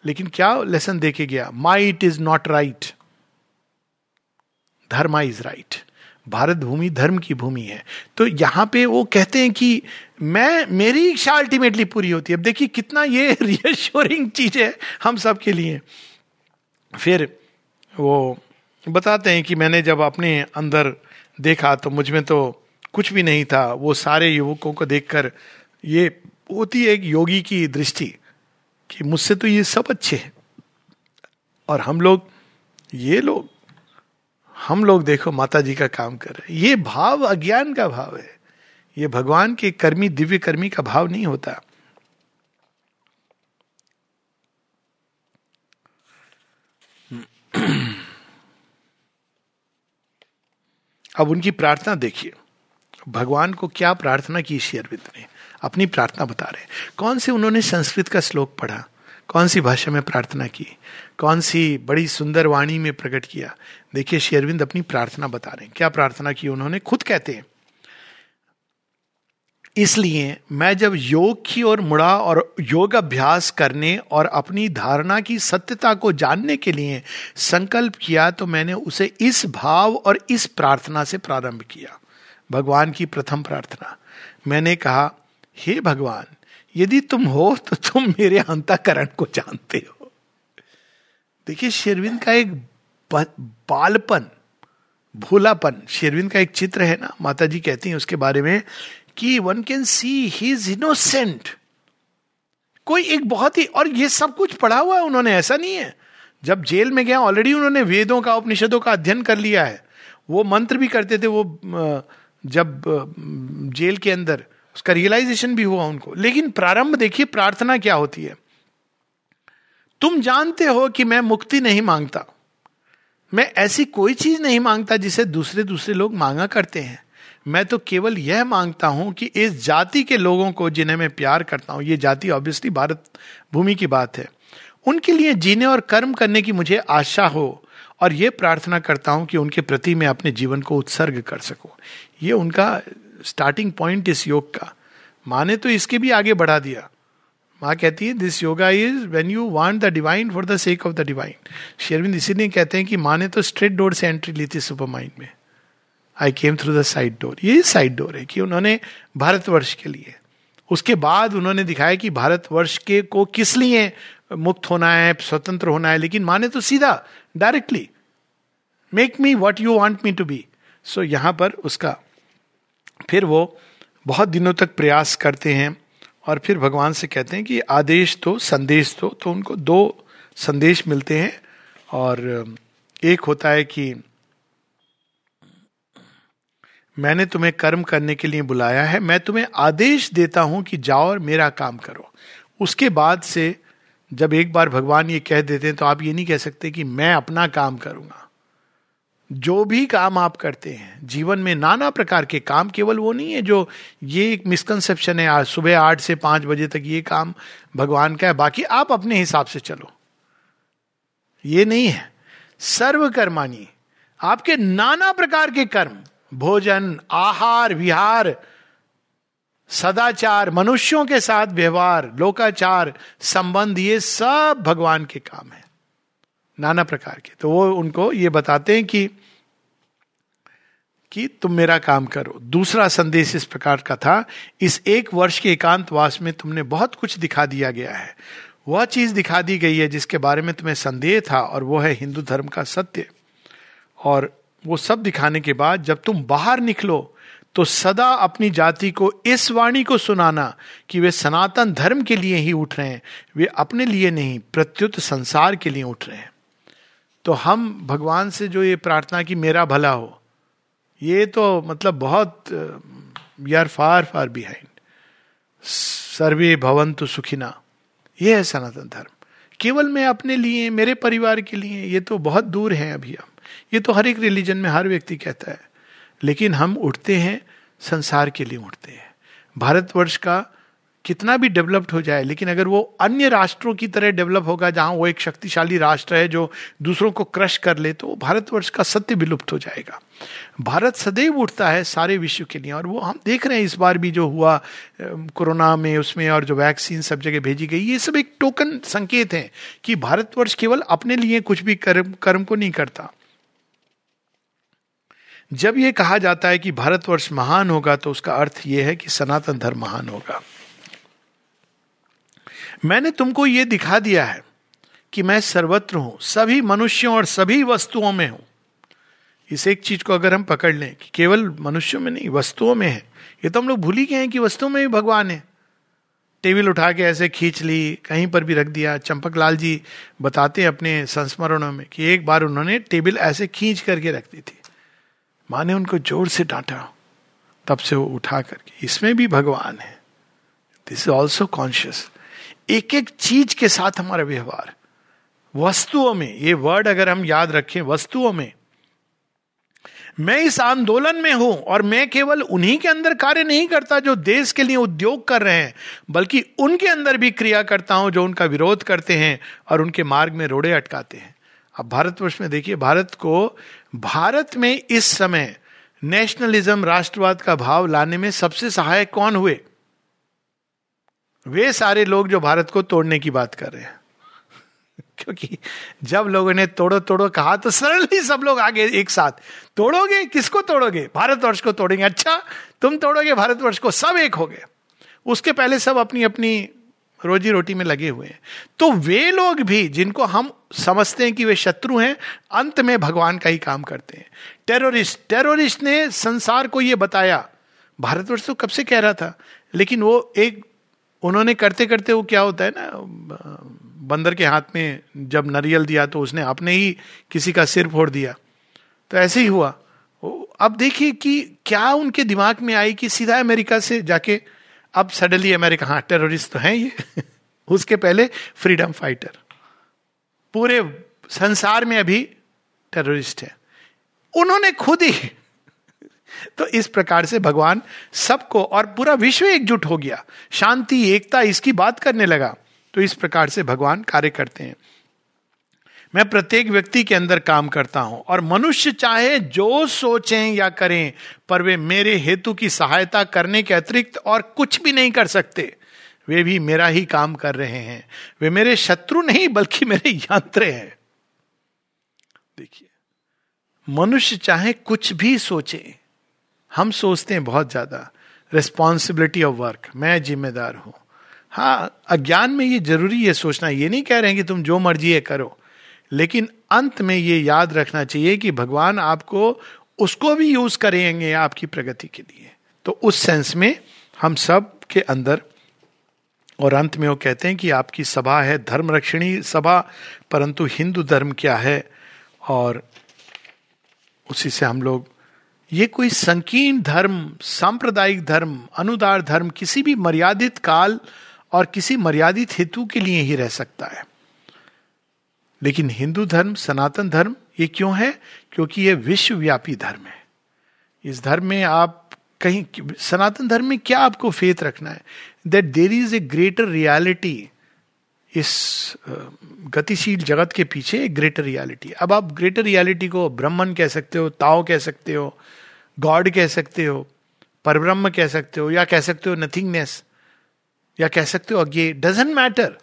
लेकिन क्या लेसन दे के गया? My it is not right dharma is right Bharat भूमि धर्म की भूमि है। तो यहाँ पे वो कहते हैं कि मैं, मेरी इच्छा अल्टीमेटली पूरी होती है। अब देखिए कितना ये रियश्योरिंग चीज़ है हम सब के लिए। फिर वो बताते हैं कि मैंने जब अपने अंदर देखा तो मुझमें तो कुछ भी नहीं था। वो सारे युवकों को देखकर ये होती है एक योगी की दृष्टि कि मुझसे तो ये सब अच्छे हैं। और हम लोग, ये लोग, हम लोग देखो माता जी का काम कर रहे हैं। ये भाव अज्ञान का भाव है। ये भगवान के कर्मी, दिव्य कर्मी का भाव नहीं होता। अब उनकी प्रार्थना देखिए। भगवान को क्या प्रार्थना की श्री अरविंद ने? अपनी प्रार्थना बता रहे कौन से उन्होंने संस्कृत का श्लोक पढ़ा? कौन सी भाषा में प्रार्थना की? कौन सी बड़ी सुंदर वाणी में प्रकट किया? देखिए शेरविंद अपनी प्रार्थना बता रहे हैं। क्या प्रार्थना की उन्होंने? खुद कहते हैं, इसलिए मैं जब योग की ओर मुड़ा और योग अभ्यास करने और अपनी धारणा की सत्यता को जानने के लिए संकल्प किया तो मैंने उसे इस भाव और इस प्रार्थना से प्रारंभ किया। भगवान की प्रथम प्रार्थना। मैंने कहा हे भगवान, यदि तुम हो तो तुम मेरे अंतकरण को जानते हो। देखिए शेरविंद का एक बालपन, भोलापन शेरविंद का एक चित्र है ना माता जी कहती हैं उसके बारे में कि one can see he is innocent कोई एक बहुत ही, और ये सब कुछ पढ़ा हुआ है, उन्होंने, ऐसा नहीं है। जब जेल में गया ऑलरेडी उन्होंने वेदों का, उपनिषदों का अध्ययन कर लिया है। वो मंत्र भी करते थे, वो जब जेल के अंदर उसका रियलाइजेशन भी हुआ उनको। लेकिन प्रारंभ देखिए, प्रार्थना क्या होती है? तुम जानते हो कि मैं मुक्ति नहीं माँगता। मैं ऐसी कोई चीज़ नहीं माँगता जिसे दूसरे दूसरे लोग मांगा करते हैं। मैं तो केवल यह माँगता हूँ कि इस जाति के लोगों को जिन्हें मैं प्यार करता हूँ, ये जाति ऑब्वियसली भारत भूमि की बात है, उनके लिए जीने और कर्म करने की मुझे आशा हो। और ये प्रार्थना करता हूँ कि उनके प्रति मैं अपने जीवन को उत्सर्ग कर सकूँ। ये उनका स्टार्टिंग पॉइंट इस योग का। माँ ने तो इसके भी आगे बढ़ा दिया। माँ कहती है this yoga is when you want the divine for the sake of the divine शेरविंद इसीलिए कहते हैं कि माँ ने तो स्ट्रेट डोर से एंट्री ली थी सुपर माइंड में। I came through the side door ये साइड डोर है कि उन्होंने भारतवर्ष के लिए। उसके बाद उन्होंने दिखाया कि भारतवर्ष के को किस लिए मुक्त होना है, स्वतंत्र होना है, लेकिन माने तो सीधा directly make me what you want me to be so यहाँ पर उसका, फिर वो बहुत दिनों तक प्रयास करते हैं, और फिर भगवान से कहते हैं कि आदेश तो संदेश तो तो उनको दो संदेश मिलते हैं, और, एक होता है कि मैंने तुम्हें कर्म करने के लिए बुलाया है, मैं तुम्हें आदेश देता हूँ कि जाओ और मेरा काम करो। उसके बाद से जब एक बार भगवान ये कह देते हैं तो आप ये नहीं कह सकते कि मैं अपना काम करूँगा। जो भी काम आप करते हैं, जीवन में नाना प्रकार के काम, केवल वो नहीं है जो ये एक मिसकनसेप्शन है, आज सुबह आठ से पाँच बजे तक ये काम भगवान का है, बाकी आप अपने हिसाब से चलो। ये नहीं है। सर्वकर्मानी, आपके नाना प्रकार के कर्म, भोजन, आहार, विहार सदाचार, मनुष्यों के साथ व्यवहार, लोकाचार, संबंध, ये सब भगवान के काम है। नाना प्रकार के। तो वो उनको ये बताते हैं कि कि तुम मेरा काम करो। दूसरा संदेश इस प्रकार का था, इस एक वर्ष के एकांतवास में तुमने बहुत कुछ दिखा दिया गया है। वह चीज़ दिखा दी गई है जिसके बारे में तुम्हें संदेह था और वो है हिंदू धर्म का सत्य। और वो सब दिखाने के बाद जब तुम बाहर निकलो तो सदा अपनी जाति को, इस वाणी को सुनाना कि वे सनातन धर्म के लिए ही उठ रहे हैं। वे अपने लिए नहीं, प्रत्युत संसार के लिए उठ रहे हैं। तो हम भगवान से जो ये प्रार्थना की मेरा भला हो, ये तो मतलब बहुत we are far far behind सर्वे भवंतु सुखिना। ये है सनातन धर्म। केवल मैं अपने लिए, मेरे परिवार के लिए, ये तो बहुत दूर है अभी हम। ये तो हर एक रिलीजन में हर व्यक्ति कहता है। लेकिन हम उठते हैं, संसार के लिए उठते हैं। भारतवर्ष का कितना भी डेवलप्ड हो जाए, लेकिन अगर वो अन्य राष्ट्रों की तरह डेवलप होगा, जहाँ वो एक शक्तिशाली राष्ट्र है जो दूसरों को क्रश कर ले तो भारतवर्ष का सत्य विलुप्त हो जाएगा। भारत सदैव उठता है सारे विश्व के लिए, और वो हम देख रहे हैं इस बार भी जो हुआ कोरोना में, उसमें और जो वैक्सीन सब जगह भेजी गई, ये सब एक टोकन संकेत है कि भारतवर्ष केवल अपने लिए कुछ भी कर्म कर्म को नहीं करता। जब यह कहा जाता है कि भारतवर्ष महान होगा तो उसका अर्थ यह है कि सनातन धर्म महान होगा। मैंने तुमको यह दिखा दिया है कि मैं सर्वत्र हूँ, सभी मनुष्यों और सभी वस्तुओं में हूँ। इस एक चीज़ को अगर हम पकड़ लें कि केवल मनुष्यों में नहीं, वस्तुओं में है। ये तो हम लोग भूल ही गए हैं कि वस्तुओं में भी भगवान है। टेबल उठा के ऐसे खींच ली, कहीं पर भी रख दिया। चंपक लाल जी बताते हैं अपने संस्मरणों में कि एक बार उन्होंने टेबल ऐसे खींच करके रख दी थी। माँ ने उनको ज़ोर से डांटा। तब से वो उठा करके इसमें भी भगवान है। दिस इज़ ऑल्सो कॉन्शियस एक एक चीज़ के साथ हमारा व्यवहार। वस्तुओं में, ये वर्ड अगर हम याद रखें, वस्तुओं में। मैं इस आंदोलन में हूँ और मैं केवल उन्हीं के अंदर कार्य नहीं करता जो देश के लिए उद्योग कर रहे हैं, बल्कि उनके अंदर भी क्रिया करता हूँ जो उनका विरोध करते हैं और उनके मार्ग में रोड़े अटकाते हैं। अब भारतवर्ष में देखिए, भारत को, भारत में इस समय नेशनलिज्म, राष्ट्रवाद का भाव लाने में सबसे सहायक कौन हुए? वे सारे लोग जो भारत को तोड़ने की बात कर रहे हैं। क्योंकि जब लोगों ने तोड़ो तोड़ो कहा तो सरल सब लोग आगे एक साथ, तोड़ोगे? किसको तोड़ोगे? भारतवर्ष को तोड़ेंगे। अच्छा तुम तोड़ोगे, भारतवर्ष को सब एक हो गए। उसके पहले सब अपनी अपनी रोजी रोटी में लगे हुए हैं। तो वे लोग भी, जिनको हम समझते हैं कि वे शत्रु हैं, अंत में भगवान का ही काम करते हैं। टेररिस्ट टेररिस्ट ने संसार को यह बताया, भारतवर्ष तो कब से कह रहा था, लेकिन वो एक, उन्होंने करते करते वो क्या होता है ना, बंदर के हाथ में जब नरियल दिया तो उसने अपने ही किसी का सिर फोड़ दिया। तो ऐसे ही हुआ। अब देखिए कि क्या उनके दिमाग में आई कि सीधा अमेरिका से जाके अब सडनली अमेरिका हाँ टेररिस्ट तो हैं ये। उसके पहले फ्रीडम फाइटर पूरे संसार में अभी टेररिस्ट है। उन्होंने खुद ही तो इस प्रकार से भगवान सबको और पूरा विश्व एकजुट हो गया। शांति, एकता इसकी बात करने लगा। तो इस प्रकार से भगवान कार्य करते हैं। मैं प्रत्येक व्यक्ति के अंदर काम करता हूँ। और मनुष्य चाहे जो सोचें या करें, पर वे मेरे हेतु की सहायता करने के अतिरिक्त और कुछ भी नहीं कर सकते। वे भी मेरा ही काम कर रहे हैं। वे मेरे शत्रु नहीं, बल्कि मेरे यंत्र हैं। देखिए, मनुष्य चाहे कुछ भी सोचे, हम सोचते हैं बहुत ज़्यादा। रिस्पॉन्सिबिलिटी ऑफ़ वर्क मैं जिम्मेदार हूँ। हाँ अज्ञान में ये ज़रूरी है सोचना। ये नहीं कह रहे हैं कि तुम जो मर्ज़ी है करो। लेकिन अंत में ये याद रखना चाहिए कि भगवान आपको उसको भी यूज़ करेंगे आपकी प्रगति के लिए। तो उस सेंस में हम सब के अंदर और अंत में वो कहते हैं कि आपकी सभा है धर्म रक्षणी सभा, परंतु हिंदू धर्म क्या है? और उसी से हम लोग, ये कोई संकीर्ण धर्म, सांप्रदायिक धर्म, अनुदार धर्म किसी भी मर्यादित काल और किसी मर्यादित हेतु के लिए ही रह सकता है। लेकिन हिंदू धर्म, सनातन धर्म, ये क्यों है? क्योंकि ये विश्वव्यापी धर्म है। इस धर्म में आप कहीं, सनातन धर्म में क्या आपको फेथ रखना है? That there is a greater reality इस गतिशील जगत के पीछे एक ग्रेटर रियालिटी अब आप ग्रेटर रियालिटी को ब्रह्मन कह सकते हो, ताओ कह सकते हो, गॉड कह सकते हो, परब्रह्म कह सकते हो, या कह सकते हो नथिंगनेस, या कह सकते हो, Agyeya doesn't matter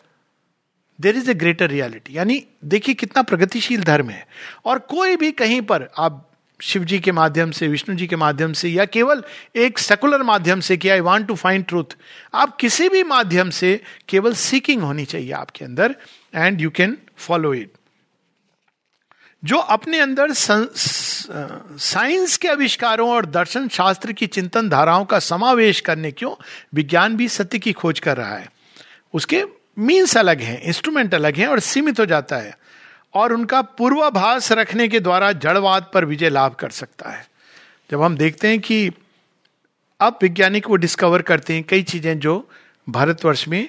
there is a greater reality यानी देखिए कितना प्रगतिशील धर्म है। और कोई भी कहीं पर आप शिव जी के माध्यम से विष्णु जी के माध्यम से या केवल एक सेकुलर माध्यम से कि I want to find truth आप किसी भी माध्यम से केवल सीकिंग होनी चाहिए आपके अंदर and you can follow it जो अपने अंदर साइंस के आविष्कारों और दर्शन शास्त्र की चिंतन धाराओं का समावेश करने, क्यों? विज्ञान भी सत्य की खोज कर रहा है। उसके मीन्स अलग है इंस्ट्रूमेंट अलग है और सीमित हो जाता है और उनका पूर्वाभास रखने के द्वारा जड़वाद पर विजय लाभ कर सकता है। जब हम देखते हैं कि अब वैज्ञानिक वो डिस्कवर करते हैं कई चीज़ें जो भारतवर्ष में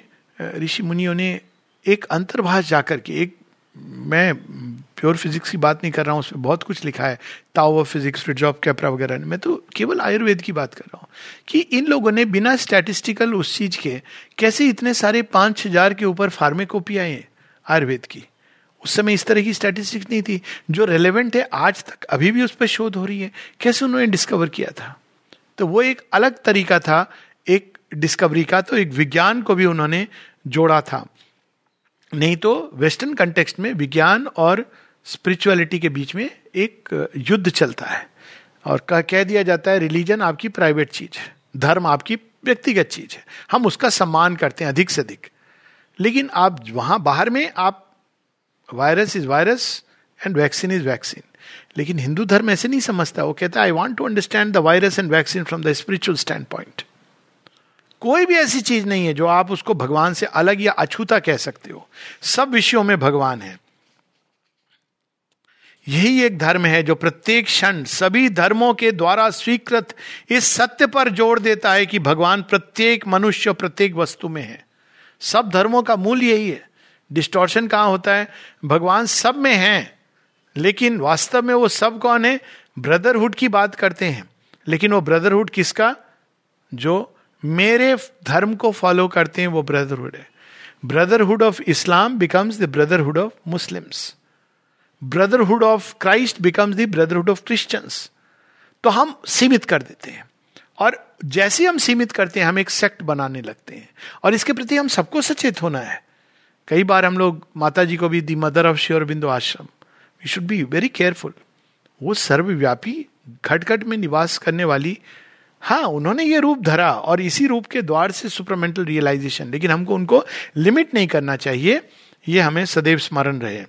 ऋषि मुनियों ने एक अंतर्भाष जाकर के, एक मैं प्योर फिजिक्स की बात नहीं कर रहा हूँ, उसमें बहुत कुछ लिखा है ताओ फिजिक्स फ्रिज ऑफ़ कैपरा वगैरह। मैं तो केवल आयुर्वेद की बात कर रहा हूँ कि इन लोगों ने बिना स्टैटिस्टिकल उस चीज़ के कैसे इतने सारे पाँच हज़ार के ऊपर फार्मेकोपी आए आयुर्वेद की? उस समय इस तरह की स्टैटिस्टिक्स नहीं थी। जो रेलेवेंट है, आज तक अभी भी उस पर शोध हो रही है। कैसे उन्होंने डिस्कवर किया था? तो वो एक अलग तरीका था, एक डिस्कवरी का तो एक विज्ञान को भी उन्होंने जोड़ा था। नहीं तो वेस्टर्न कंटेक्स्ट में विज्ञान और स्पिरिचुअलिटी के बीच में एक युद्ध चलता है। और कह कह दिया जाता है रिलीजन आपकी प्राइवेट चीज़ है, धर्म आपकी व्यक्तिगत चीज़ है। हम उसका सम्मान करते हैं अधिक से अधिक। लेकिन आप वहाँ, बाहर में, आप virus is virus and vaccine is vaccine लेकिन हिंदू धर्म ऐसे नहीं समझता, वो कहता I want to understand the virus and vaccine from the spiritual standpoint कोई भी ऐसी चीज़ नहीं है जो आप उसको भगवान से अलग या अछूता कह सकते हो। सब विषयों में भगवान है। यही एक धर्म है जो प्रत्येक क्षण सभी धर्मों के द्वारा स्वीकृत इस सत्य पर जोड़ देता है कि भगवान प्रत्येक मनुष्य प्रत्येक वस्तु में है। सब धर्मों का मूल यही है। डिस्टोर्शन कहाँ होता है? भगवान सब में है, लेकिन वास्तव में वो सब कौन है? ब्रदरहुड की बात करते हैं। लेकिन वो ब्रदरहुड किसका? जो मेरे धर्म को फॉलो करते हैं, वो ब्रदरहुड है। Brotherhood of Islam becomes the brotherhood of Muslims brotherhood of Christ becomes the brotherhood of Christians तो हम सीमित कर देते हैं। और जैसे हम सीमित करते हैं, हम एक सेक्ट बनाने लगते हैं। और इसके प्रति हम सबको सचेत होना है। कई बार हम लोग माता जी को भी दी mother of Sri Aurobindo Ashram. We should be very careful वो सर्वव्यापी घट घट में निवास करने वाली हाँ उन्होंने ये रूप धरा और इसी रूप के द्वार से सुपरमेंटल रियलाइजेशन लेकिन हमको उनको लिमिट नहीं करना चाहिए। ये हमें सदैव स्मरण रहे।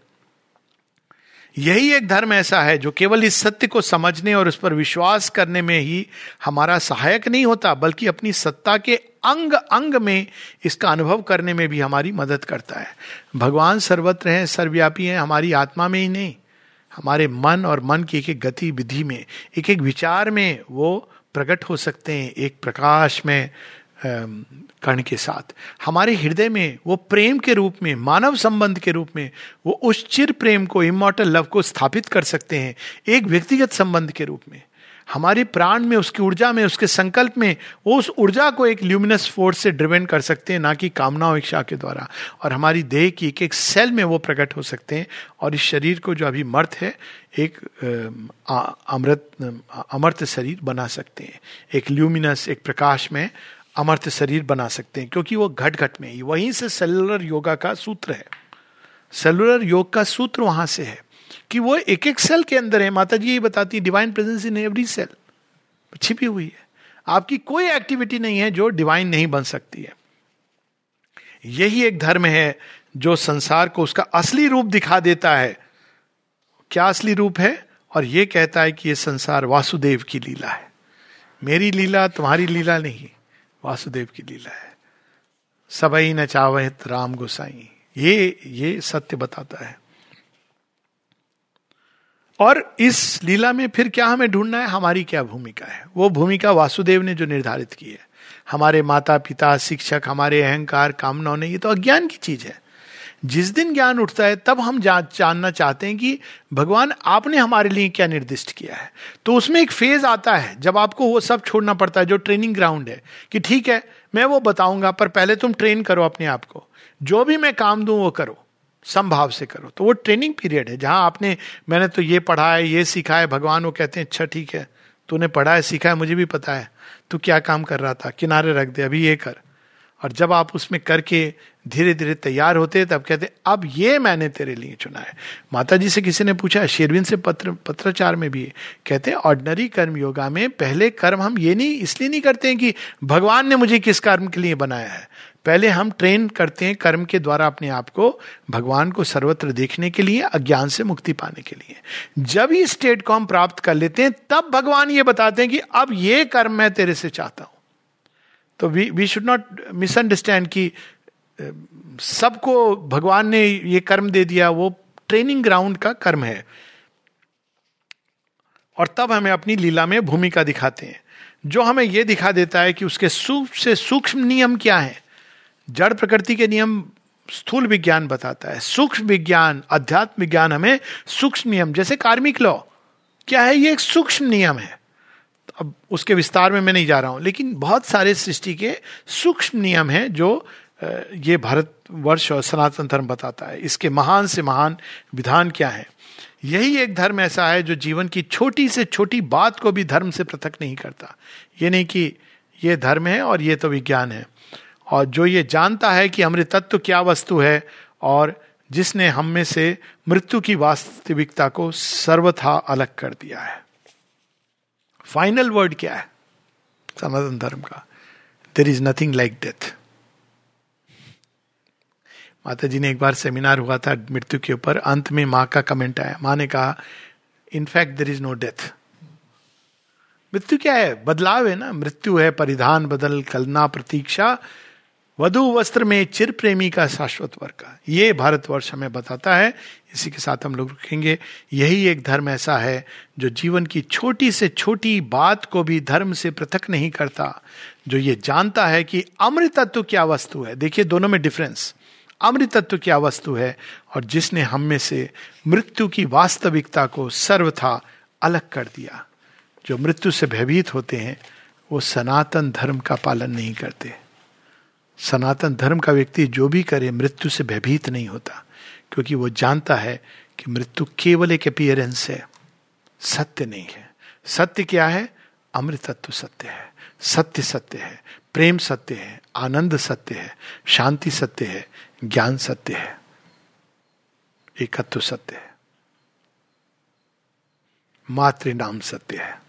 यही एक धर्म ऐसा है जो केवल इस सत्य को समझने और उस पर विश्वास करने में ही हमारा सहायक नहीं होता, बल्कि अपनी सत्ता के अंग अंग में इसका अनुभव करने में भी हमारी मदद करता है। भगवान सर्वत्र हैं, सर्वव्यापी हैं, हमारी आत्मा में ही नहीं। हमारे मन और मन की एक एक गतिविधि में, एक एक विचार में वो प्रकट हो सकते हैं, एक प्रकाश में कर्ण के साथ। हमारे हृदय में, वो प्रेम के रूप में, मानव संबंध के रूप में, वो उस चिर प्रेम को इमोटल लव को स्थापित कर सकते हैं, एक व्यक्तिगत संबंध के रूप में। हमारे प्राण में, उसकी ऊर्जा में, उसके संकल्प में, वो उस ऊर्जा को एक ल्यूमिनस फोर्स से ड्रिवेन कर सकते हैं, ना कि कामना और इच्छा के द्वारा। और हमारी देह की एक एक सेल में वो प्रकट हो सकते हैं, और इस शरीर को जो अभी मर्त है, एक अमृत अमर्त शरीर बना सकते हैं। एक ल्यूमिनस एक प्रकाश में अमर्थ शरीर बना सकते हैं, क्योंकि वो घट घट में ही। वहीं से सेलुलर योगा का सूत्र है। सेलुलर योग का सूत्र वहाँ से है कि वो एक एक सेल के अंदर है। माता जी यही बताती है divine presence in every cell छिपी हुई है। आपकी कोई एक्टिविटी नहीं है जो डिवाइन नहीं बन सकती है। यही एक धर्म है जो संसार को उसका असली रूप दिखा देता है। क्या असली रूप है? और यह कहता है कि यह संसार वासुदेव की लीला है। मेरी लीला तुम्हारी लीला नहीं। वासुदेव की लीला है। सबई न चावहित राम गोसाई। ये ये सत्य बताता है। और इस लीला में फिर क्या हमें ढूंढना है? हमारी क्या भूमिका है? वो भूमिका वासुदेव ने जो निर्धारित की है। हमारे माता पिता शिक्षक, हमारे अहंकार, कामनाओं ने, ये तो अज्ञान की चीज़ है। जिस दिन ज्ञान उठता है, तब हम जानना चाहते हैं कि भगवान आपने हमारे लिए क्या निर्दिष्ट किया है। तो उसमें एक फ़ेज़ आता है, जब आपको वो सब छोड़ना पड़ता है, जो ट्रेनिंग ग्राउंड है, कि ठीक है, मैं वो बताऊँगा, पर पहले तुम ट्रेन करो अपने आप को। जो भी मैं काम दूँ, वो करो, संभाव से करो। तो वो ट्रेनिंग पीरियड है, जहाँ आपने, मैंने तो ये पढ़ा है, ये सीखा है, भगवान वो कहते हैं अच्छा ठीक है, तूने पढ़ा है, सीखा है, मुझे भी पता है, तू क्या काम कर रहा था, किनारे रख दे, अभी ये कर। और जब आप उसमें करके धीरे धीरे तैयार होते, तब कहते, अब ये मैंने तेरे लिए चुना है। माता जी से किसी ने पूछा, शेरविन से पत्र, पत्राचार में भी? कहते हैं ऑर्डनरी कर्म योगा में पहले कर्म हम ये नहीं, इसलिए नहीं करते हैं कि भगवान ने मुझे किस कर्म के लिए बनाया है। पहले हम ट्रेन करते हैं कर्म के द्वारा अपने आप को, भगवान को सर्वत्र देखने के लिए, अज्ञान से मुक्ति पाने के लिए। जब ही स्टेट को हम प्राप्त कर लेते हैं, तब भगवान ये बताते हैं कि अब ये कर्म मैं तेरे से चाहता हूँ। तो we we should not misunderstand कि सबको भगवान ने ये कर्म दे दिया, वो ट्रेनिंग ग्राउंड का कर्म है। और तब हमें अपनी लीला में भूमिका दिखाते हैं। जो हमें यह दिखा देता है कि उसके सूक्ष्म से सूक्ष्म नियम क्या है? जड़ प्रकृति के नियम स्थूल विज्ञान बताता है। सूक्ष्म विज्ञान अध्यात्म विज्ञान हमें सूक्ष्म नियम, जैसे कार्मिक लॉ। क्या है? ये एक सूक्ष्म नियम है। अब उसके विस्तार में मैं नहीं जा रहा हूँ, लेकिन बहुत सारे सृष्टि के सूक्ष्म नियम हैं जो ये भारत वर्ष और सनातन धर्म बताता है। इसके महान से महान विधान क्या है? यही एक धर्म ऐसा है जो जीवन की छोटी से छोटी बात को भी धर्म से पृथक नहीं करता। ये नहीं कि ये धर्म है और ये तो विज्ञान है। और जो ये जानता है कि अमृत तत्व क्या वस्तु है और जिसने हम में से मृत्यु की वास्तविकता को सर्वथा अलग कर दिया है। फाइनल वर्ड क्या है? सनातन धर्म का। There is nothing like death माता जी ने एक बार सेमिनार हुआ था मृत्यु के ऊपर। अंत में माँ का कमेंट आया। माँ ने कहा in fact there is no death मृत्यु क्या है? बदलाव है ना। मृत्यु है, परिधान बदल कलना प्रतीक्षा। वधु वस्त्र में चिर प्रेमी का शाश्वत वर्ग। का ये भारतवर्ष हमें बताता है। इसी के साथ हम लोग रखेंगे यही एक धर्म ऐसा है जो जीवन की छोटी से छोटी बात को भी धर्म से पृथक नहीं करता। जो ये जानता है कि अमृतत्व क्या वस्तु है। देखिए, दोनों में डिफरेंस अमृत तत्व क्या वस्तु है और जिसने हम में से मृत्यु की वास्तविकता को सर्वथा अलग कर दिया। जो मृत्यु से भयभीत होते हैं, वो सनातन धर्म का पालन नहीं करते। सनातन धर्म का व्यक्ति जो भी करे, मृत्यु से भयभीत नहीं होता, क्योंकि वो जानता है कि मृत्यु केवल एक अपियरेंस है। सत्य नहीं है। सत्य क्या है? अमृतत्व सत्य है। सत्य सत्य है। प्रेम सत्य है। आनंद सत्य है। शांति सत्य है। ज्ञान सत्य है, एकत्व सत्य है मातृ नाम सत्य है।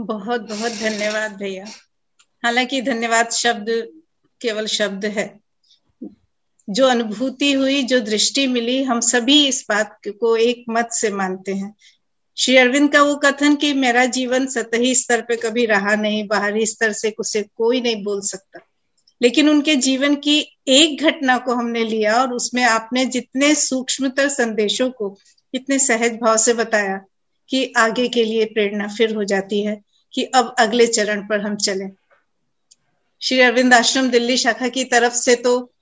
बहुत बहुत धन्यवाद भैया। हालाँकि धन्यवाद शब्द केवल शब्द है। जो अनुभूति हुई, जो दृष्टि मिली, हम सभी इस बात को एक मत से मानते हैं। श्री अरविंद का वो कथन कि मेरा जीवन सतही स्तर पे कभी रहा नहीं, बाहरी स्तर से उसे कोई नहीं बोल सकता। लेकिन उनके जीवन की एक घटना को हमने लिया और उसमें आपने जितने सूक्ष्मतर संदेशों को इतने सहज भाव से बताया कि आगे के लिए प्रेरणा फिर हो जाती है कि अब अगले चरण पर हम चलें। श्री अरविंद आश्रम दिल्ली शाखा की तरफ़ से तो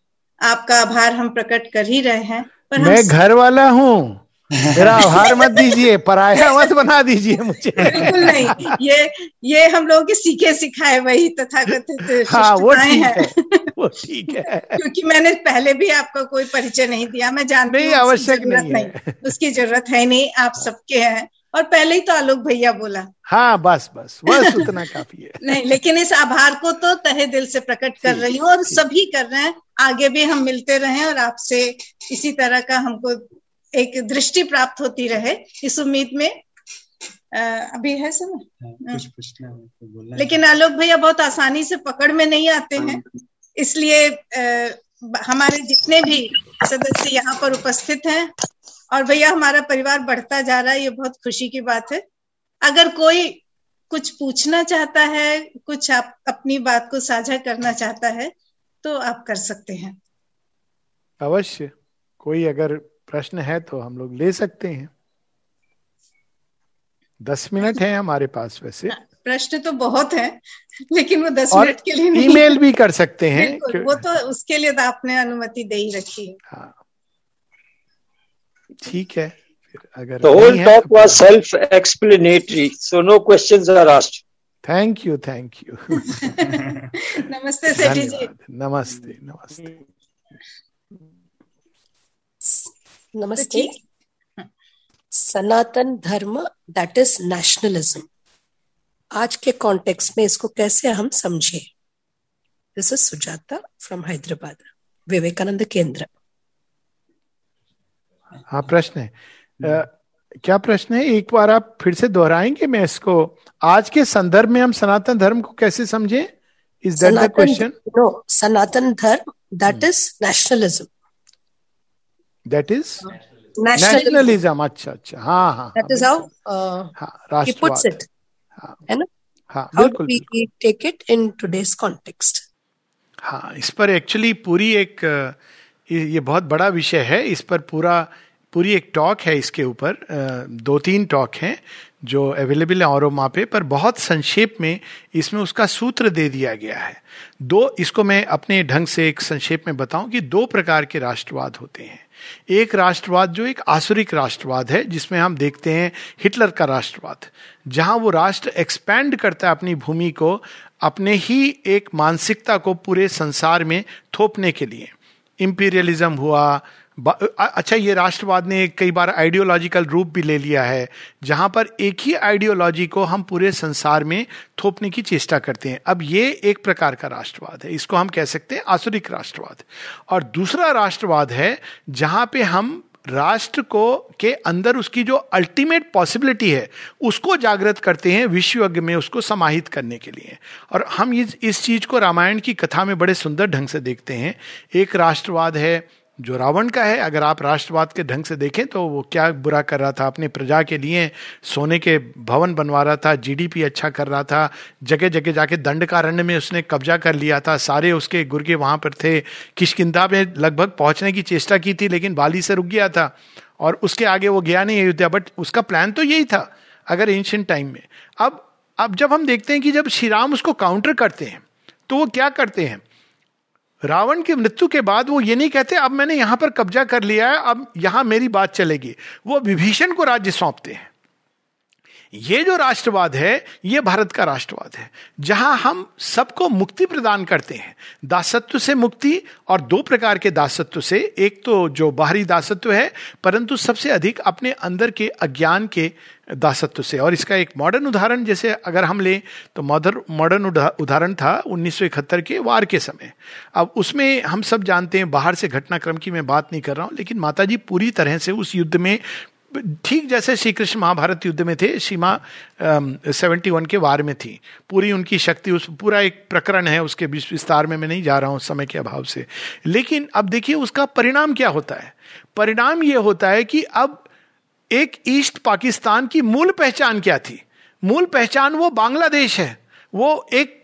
आपका आभार हम प्रकट कर ही रहे हैं पर मैं घर वाला हूँ। मेरा आभार मत दीजिए पराया मत बना दीजिए मुझे। बिल्कुल नहीं ये ये हम लोगों के सीखे सिखाए वही तथा कथित हाँ वो ठीक है। वो ठीक है। क्योंकि मैंने पहले भी आपका कोई परिचय नहीं दिया मैं जानती नहीं आवश्यक नहीं, नहीं उसकी ज़रूरत है नहीं आप सबके हैं। और पहले ही तो आलोक भैया बोला। हाँ बस बस बस उतना काफ़ी है। नहीं लेकिन इस आभार को तो तहे दिल से प्रकट कर रही हूँ और सभी कर रहे हैं आगे भी हम मिलते रहे और आपसे इसी तरह का हमको एक दृष्टि प्राप्त होती रहे इस उम्मीद में। आ, अभी है समय? हाँ, तो लेकिन आलोक भैया बहुत आसानी से पकड़ में नहीं आते हैं हाँ। इसलिए हमारे जितने भी सदस्य यहाँ पर उपस्थित हैं और भैया हमारा परिवार बढ़ता जा रहा है ये बहुत खुशी की बात है। अगर कोई कुछ पूछना चाहता है कुछ आप अपनी बात को साझा करना चाहता है तो आप कर सकते हैं। अवश्य कोई अगर प्रश्न है तो हम लोग ले सकते हैं। दस मिनट है हमारे पास वैसे। हाँ, प्रश्न तो बहुत है लेकिन वो दस मिनट के लिए नहीं। ईमेल भी कर सकते हैं। वो तो उसके लिए तो आपने अनुमति दे ही रखी है। हाँ। ठीक है अगर the whole talk तो was self explanatory so no questions are asked. Thank you thank you नमस्ते सेठी जी। नमस्ते नमस्ते। नमस्ते। सनातन धर्म दैट इज़ नेशनलिज्म आज के कॉन्टेक्स्ट में इसको कैसे हम समझे? This is Sujata from Hyderabad Vivekananda Kendra हाँ प्रश्न है। आ, क्या प्रश्न है? एक बार आप फिर से दोहराएँगे मैं इसको? आज के संदर्भ में हम सनातन धर्म को कैसे समझे? Is that the question no Sanatan Dharma that is nationalism that is nationalism अच्छा अच्छा हाँ हाँ दैट इज़ हाउ हाँ राष्ट्रवाद ना हाँ बिल्कुल take it in today's context हाँ इस पर एक्चुअली पूरी एक ये बहुत बड़ा विषय है इस पर पूरा पूरी एक टॉक है इसके ऊपर दो तीन टॉक हैं जो अवेलेबल है और वहाँ पे पर बहुत संक्षेप में इसमें उसका सूत्र दे दिया गया है दो इसको मैं अपने ढंग से एक संक्षेप में बताऊँ कि दो प्रकार के राष्ट्रवाद होते हैं एक राष्ट्रवाद जो एक आसुरिक राष्ट्रवाद है, जिसमें हम देखते हैं हिटलर का राष्ट्रवाद, जहाँ वो राष्ट्र एक्सपैंड करता है अपनी भूमि को, अपने ही एक मानसिकता को पूरे संसार में थोपने के लिए। इंपीरियलिज्म हुआ अच्छा ये राष्ट्रवाद ने कई बार आइडियोलॉजिकल रूप भी ले लिया है, जहाँ पर एक ही आइडियोलॉजी को हम पूरे संसार में थोपने की चेष्टा करते हैं। अब ये एक प्रकार का राष्ट्रवाद है, इसको हम कह सकते हैं आसुरिक राष्ट्रवाद। और दूसरा राष्ट्रवाद है, जहाँ पे हम राष्ट्र को, के अंदर उसकी जो अल्टीमेट पॉसिबिलिटी है, उसको जागृत करते हैं विश्व यज्ञ में उसको समाहित करने के लिए। और हम इस इस चीज़ को रामायण की कथा में बड़े सुंदर ढंग से देखते हैं। एक राष्ट्रवाद है जो रावण का है, अगर आप राष्ट्रवाद के ढंग से देखें तो वो क्या बुरा कर रहा था? अपने प्रजा के लिए सोने के भवन बनवा रहा था जीडीपी अच्छा कर रहा था, जगह जगह जाके दंड कारण्य में उसने कब्जा कर लिया था, सारे उसके गुर्गे वहाँ पर थे। किशकिंदा में लगभग पहुँचने की चेष्टा की थी, लेकिन बाली से रुक गया था और उसके आगे वो गया नहीं अयोध्या बट उसका प्लान तो यही था, अगर एंशियंट टाइम में। अब अब जब हम देखते हैं कि जब श्री राम उसको काउंटर करते हैं तो वो क्या करते हैं? रावण की मृत्यु के बाद वो ये नहीं कहते, अब मैंने यहाँ पर कब्जा कर लिया है, अब यहाँ मेरी बात चलेगी। वो विभीषण को राज्य सौंपते हैं। ये जो राष्ट्रवाद है, ये भारत का राष्ट्रवाद है, जहाँ हम सबको मुक्ति प्रदान करते हैं। दासत्व से मुक्ति और दो प्रकार के दासत्व से, एक तो जो बाहरी दासत्व है, परंतु सबसे अधिक अपने अंदर के अज्ञान के दासत्व से। और इसका एक मॉडर्न उदाहरण, जैसे अगर हम लें तो मॉडर्न मॉडर्न उदाहरण था 1971 के वार के समय। अब उसमें हम सब जानते हैं, बाहर से घटनाक्रम की मैं बात नहीं कर रहा हूँ, लेकिन माताजी पूरी तरह से उस युद्ध में ठीक जैसे श्री कृष्ण महाभारत युद्ध में थे, सीमा सेवेंटी वन के वार में थी। पूरी उनकी शक्ति उस, पूरा एक प्रकरण है, उसके विस्तार में मैं नहीं जा रहा हूँ समय के अभाव से। लेकिन अब देखिए उसका परिणाम क्या होता है? परिणाम यह होता है कि अब एक ईस्ट पाकिस्तान की मूल पहचान क्या थी? मूल पहचान वो बांग्लादेश है। वो एक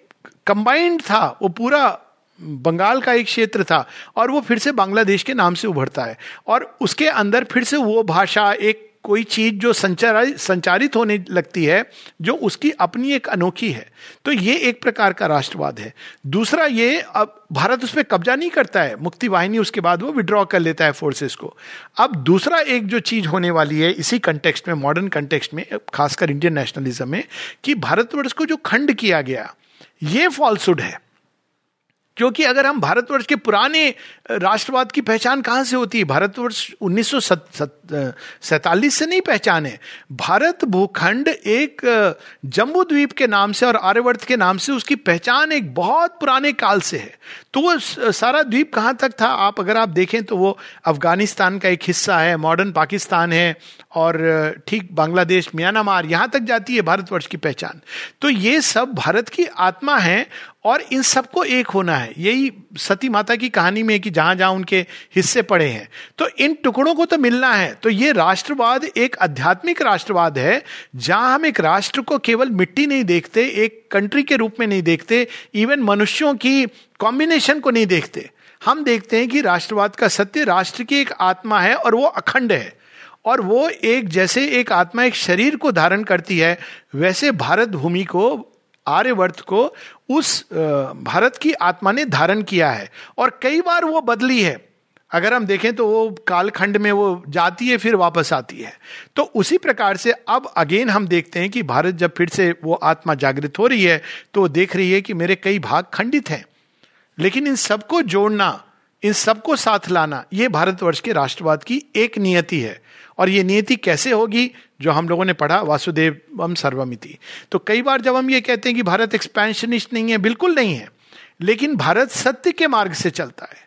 कंबाइंड था, वो पूरा बंगाल का एक क्षेत्र था और वो फिर से बांग्लादेश के नाम से उभरता है। और उसके अंदर फिर से वो भाषा, एक कोई चीज़ जो संचारित संचारित होने लगती है, जो उसकी अपनी एक अनोखी है। तो ये एक प्रकार का राष्ट्रवाद है। दूसरा ये, अब भारत उस पर कब्जा नहीं करता है। मुक्ति वाहिनी उसके बाद वो विड्रॉ कर लेता है फोर्सेस को। अब दूसरा एक जो चीज़ होने वाली है, इसी कंटेक्स्ट में मॉडर्न कंटेक्स्ट में, खासकर इंडियन नेशनलिज्म में, कि भारतवर्ष को जो खंड किया गया, ये फॉल्सुड है। क्योंकि अगर हम भारतवर्ष के पुराने राष्ट्रवाद की पहचान कहाँ से होती है? भारतवर्ष उन्नीस से नहीं पहचान है। भारत भूखंड एक जम्बू द्वीप के नाम से और आर्यवर्त के नाम से उसकी पहचान एक बहुत पुराने काल से है। तो वो सारा द्वीप कहाँ तक था? आप अगर आप देखें तो वो अफ़गानिस्तान का एक हिस्सा है, मॉडर्न पाकिस्तान है और ठीक बांग्लादेश, म्यांमार, यहाँ तक जाती है भारतवर्ष की पहचान। तो ये सब भारत की आत्मा है और इन सबको एक होना है। यही सती माता की कहानी में कि जहाँ जहाँ उनके हिस्से पड़े हैं। तो इन टुकड़ों को तो मिलना है। तो ये राष्ट्रवाद एक आध्यात्मिक राष्ट्रवाद है, जहाँ हम एक राष्ट्र को केवल मिट्टी नहीं देखते, एक कंट्री के रूप में नहीं देखते इवन मनुष्यों की कॉम्बिनेशन को नहीं देखते। हम देखते हैं कि राष्ट्रवाद का सत्य राष्ट्र की एक आत्मा है और वो अखंड है। और वो एक जैसे एक आत्मा एक शरीर को धारण करती है, वैसे भारत भूमि को आर्यवर्त को उस भारत की आत्मा ने धारण किया है। और कई बार वो बदली है। अगर हम देखें तो वो कालखंड में वो जाती है, फिर वापस आती है। तो उसी प्रकार से अब अगेन हम देखते हैं कि भारत जब फिर से वो आत्मा जागृत हो रही है तो वो देख रही है कि मेरे कई भाग खंडित हैं। लेकिन इन सबको जोड़ना, इन सबको साथ लाना, ये भारतवर्ष के राष्ट्रवाद की एक नियति है। और ये नियति कैसे होगी जो हम लोगों ने पढ़ा, वासुदेव सर्वमिति तो कई बार जब हम ये कहते हैं कि भारत एक्सपेंशनिस्ट नहीं है, बिल्कुल नहीं है, लेकिन भारत सत्य के मार्ग से चलता है।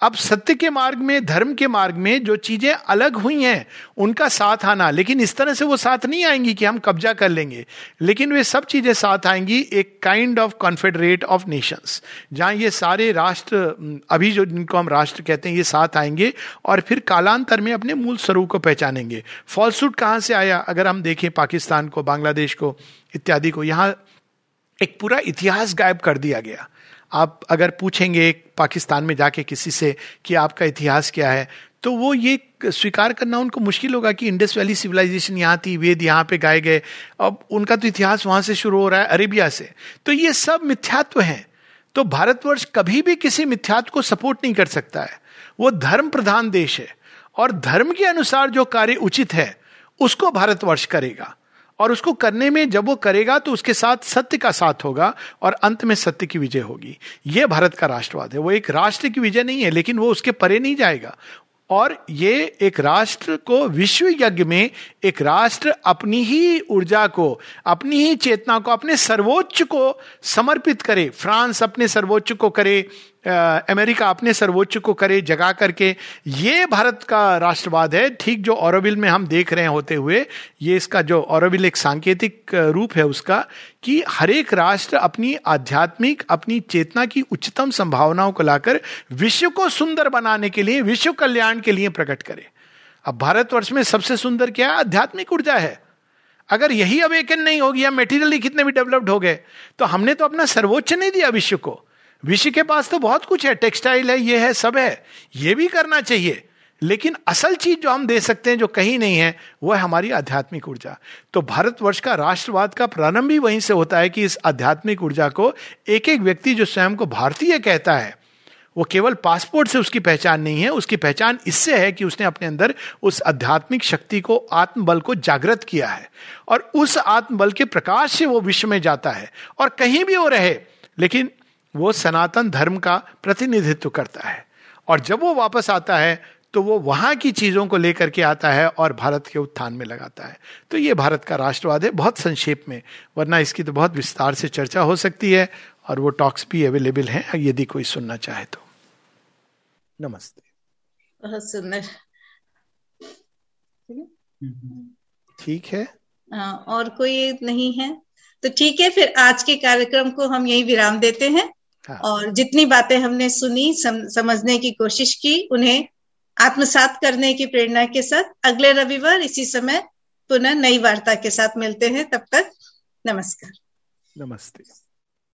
अब सत्य के मार्ग में, धर्म के मार्ग में जो चीज़ें अलग हुई हैं, उनका साथ आना। लेकिन इस तरह से वो साथ नहीं आएँगी कि हम कब्जा कर लेंगे। लेकिन वे सब चीज़ें साथ आएँगी, एक kind of confederate of nations जहाँ ये सारे राष्ट्र अभी जो जिनको हम राष्ट्र कहते हैं, ये साथ आएँगे और फिर कालांतर में अपने मूल स्वरूप को पहचानेंगे। फॉल्सूट कहाँ से आया? अगर हम देखें पाकिस्तान को, बांग्लादेश को, इत्यादि को, यहाँ एक पूरा इतिहास गायब कर दिया गया। आप अगर पूछेंगे पाकिस्तान में जाके किसी से कि आपका इतिहास क्या है तो वो ये स्वीकार करना उनको मुश्किल होगा कि इंडस वैली सिविलाइजेशन यहाँ थी, वेद यहाँ पे गाए गए। अब उनका तो इतिहास वहाँ से शुरू हो रहा है, अरेबिया से। तो ये सब मिथ्यात्व हैं। तो भारतवर्ष कभी भी किसी मिथ्यात्व को सपोर्ट नहीं कर सकता है। वो धर्म प्रधान देश है। और धर्म के अनुसार जो कार्य उचित है, उसको भारतवर्ष करेगा। और उसको करने में जब वो करेगा तो उसके साथ सत्य का साथ होगा और अंत में सत्य की विजय होगी। यह भारत का राष्ट्रवाद है। वो एक राष्ट्र की विजय नहीं है, लेकिन वो उसके परे नहीं जाएगा। और ये एक राष्ट्र को विश्व यज्ञ में एक राष्ट्र अपनी ही ऊर्जा को, अपनी ही चेतना को, अपने सर्वोच्च को समर्पित करे। फ्रांस अपने सर्वोच्च को करे अमेरिका अपने सर्वोच्च को करे, जगा करके, ये भारत का राष्ट्रवाद है। ठीक जो औरबिल में हम देख रहे हैं होते हुए, ये इसका जो औरबिल एक सांकेतिक रूप है उसका, कि हर एक राष्ट्र अपनी आध्यात्मिक, अपनी चेतना की उच्चतम संभावनाओं को लाकर विश्व को सुंदर बनाने के लिए, विश्व कल्याण के लिए प्रकट करे। अब भारतवर्ष में सबसे सुंदर क्या आध्यात्मिक ऊर्जा है। अगर यही अवेकन नहीं होगी या मेटीरियली कितने भी डेवलप्ड हो गए तो हमने तो अपना सर्वोच्च नहीं दिया विश्व को। विश्व के पास तो बहुत कुछ है, टेक्सटाइल है, ये है, सब है। ये भी करना चाहिए। लेकिन असल चीज़ जो हम दे सकते हैं, जो कहीं नहीं है, वो है हमारी आध्यात्मिक ऊर्जा। तो भारतवर्ष का राष्ट्रवाद का प्रारंभ भी वहीं से होता है कि इस आध्यात्मिक ऊर्जा को एक एक व्यक्ति जो स्वयं को भारतीय कहता है, वो केवल पासपोर्ट से उसकी पहचान नहीं है, उसकी पहचान इससे है कि उसने अपने अंदर उस आध्यात्मिक शक्ति को, आत्मबल को जागृत किया है। और उस आत्मबल के प्रकाश से वो विश्व में जाता है। और कहीं भी वो रहे, लेकिन वो सनातन धर्म का प्रतिनिधित्व करता है। और जब वो वापस आता है तो वो वहाँ की चीज़ों को लेकर के आता है और भारत के उत्थान में लगाता है। तो ये भारत का राष्ट्रवाद है बहुत संक्षेप में वरना इसकी तो बहुत विस्तार से चर्चा हो सकती है और वो टॉक्स भी अवेलेबल हैं यदि कोई सुनना चाहे तो। नमस्ते। बहुत सुंदर ठीक है। आ, हाँ, और कोई नहीं है? तो ठीक है फिर आज के कार्यक्रम को हम यही विराम देते हैं। हाँ। और जितनी बातें हमने सुनी सम, समझने की कोशिश की उन्हें आत्मसात करने की प्रेरणा के साथ अगले रविवार इसी समय पुनः नई वार्ता के साथ मिलते हैं। तब तक नमस्कार। नमस्ते।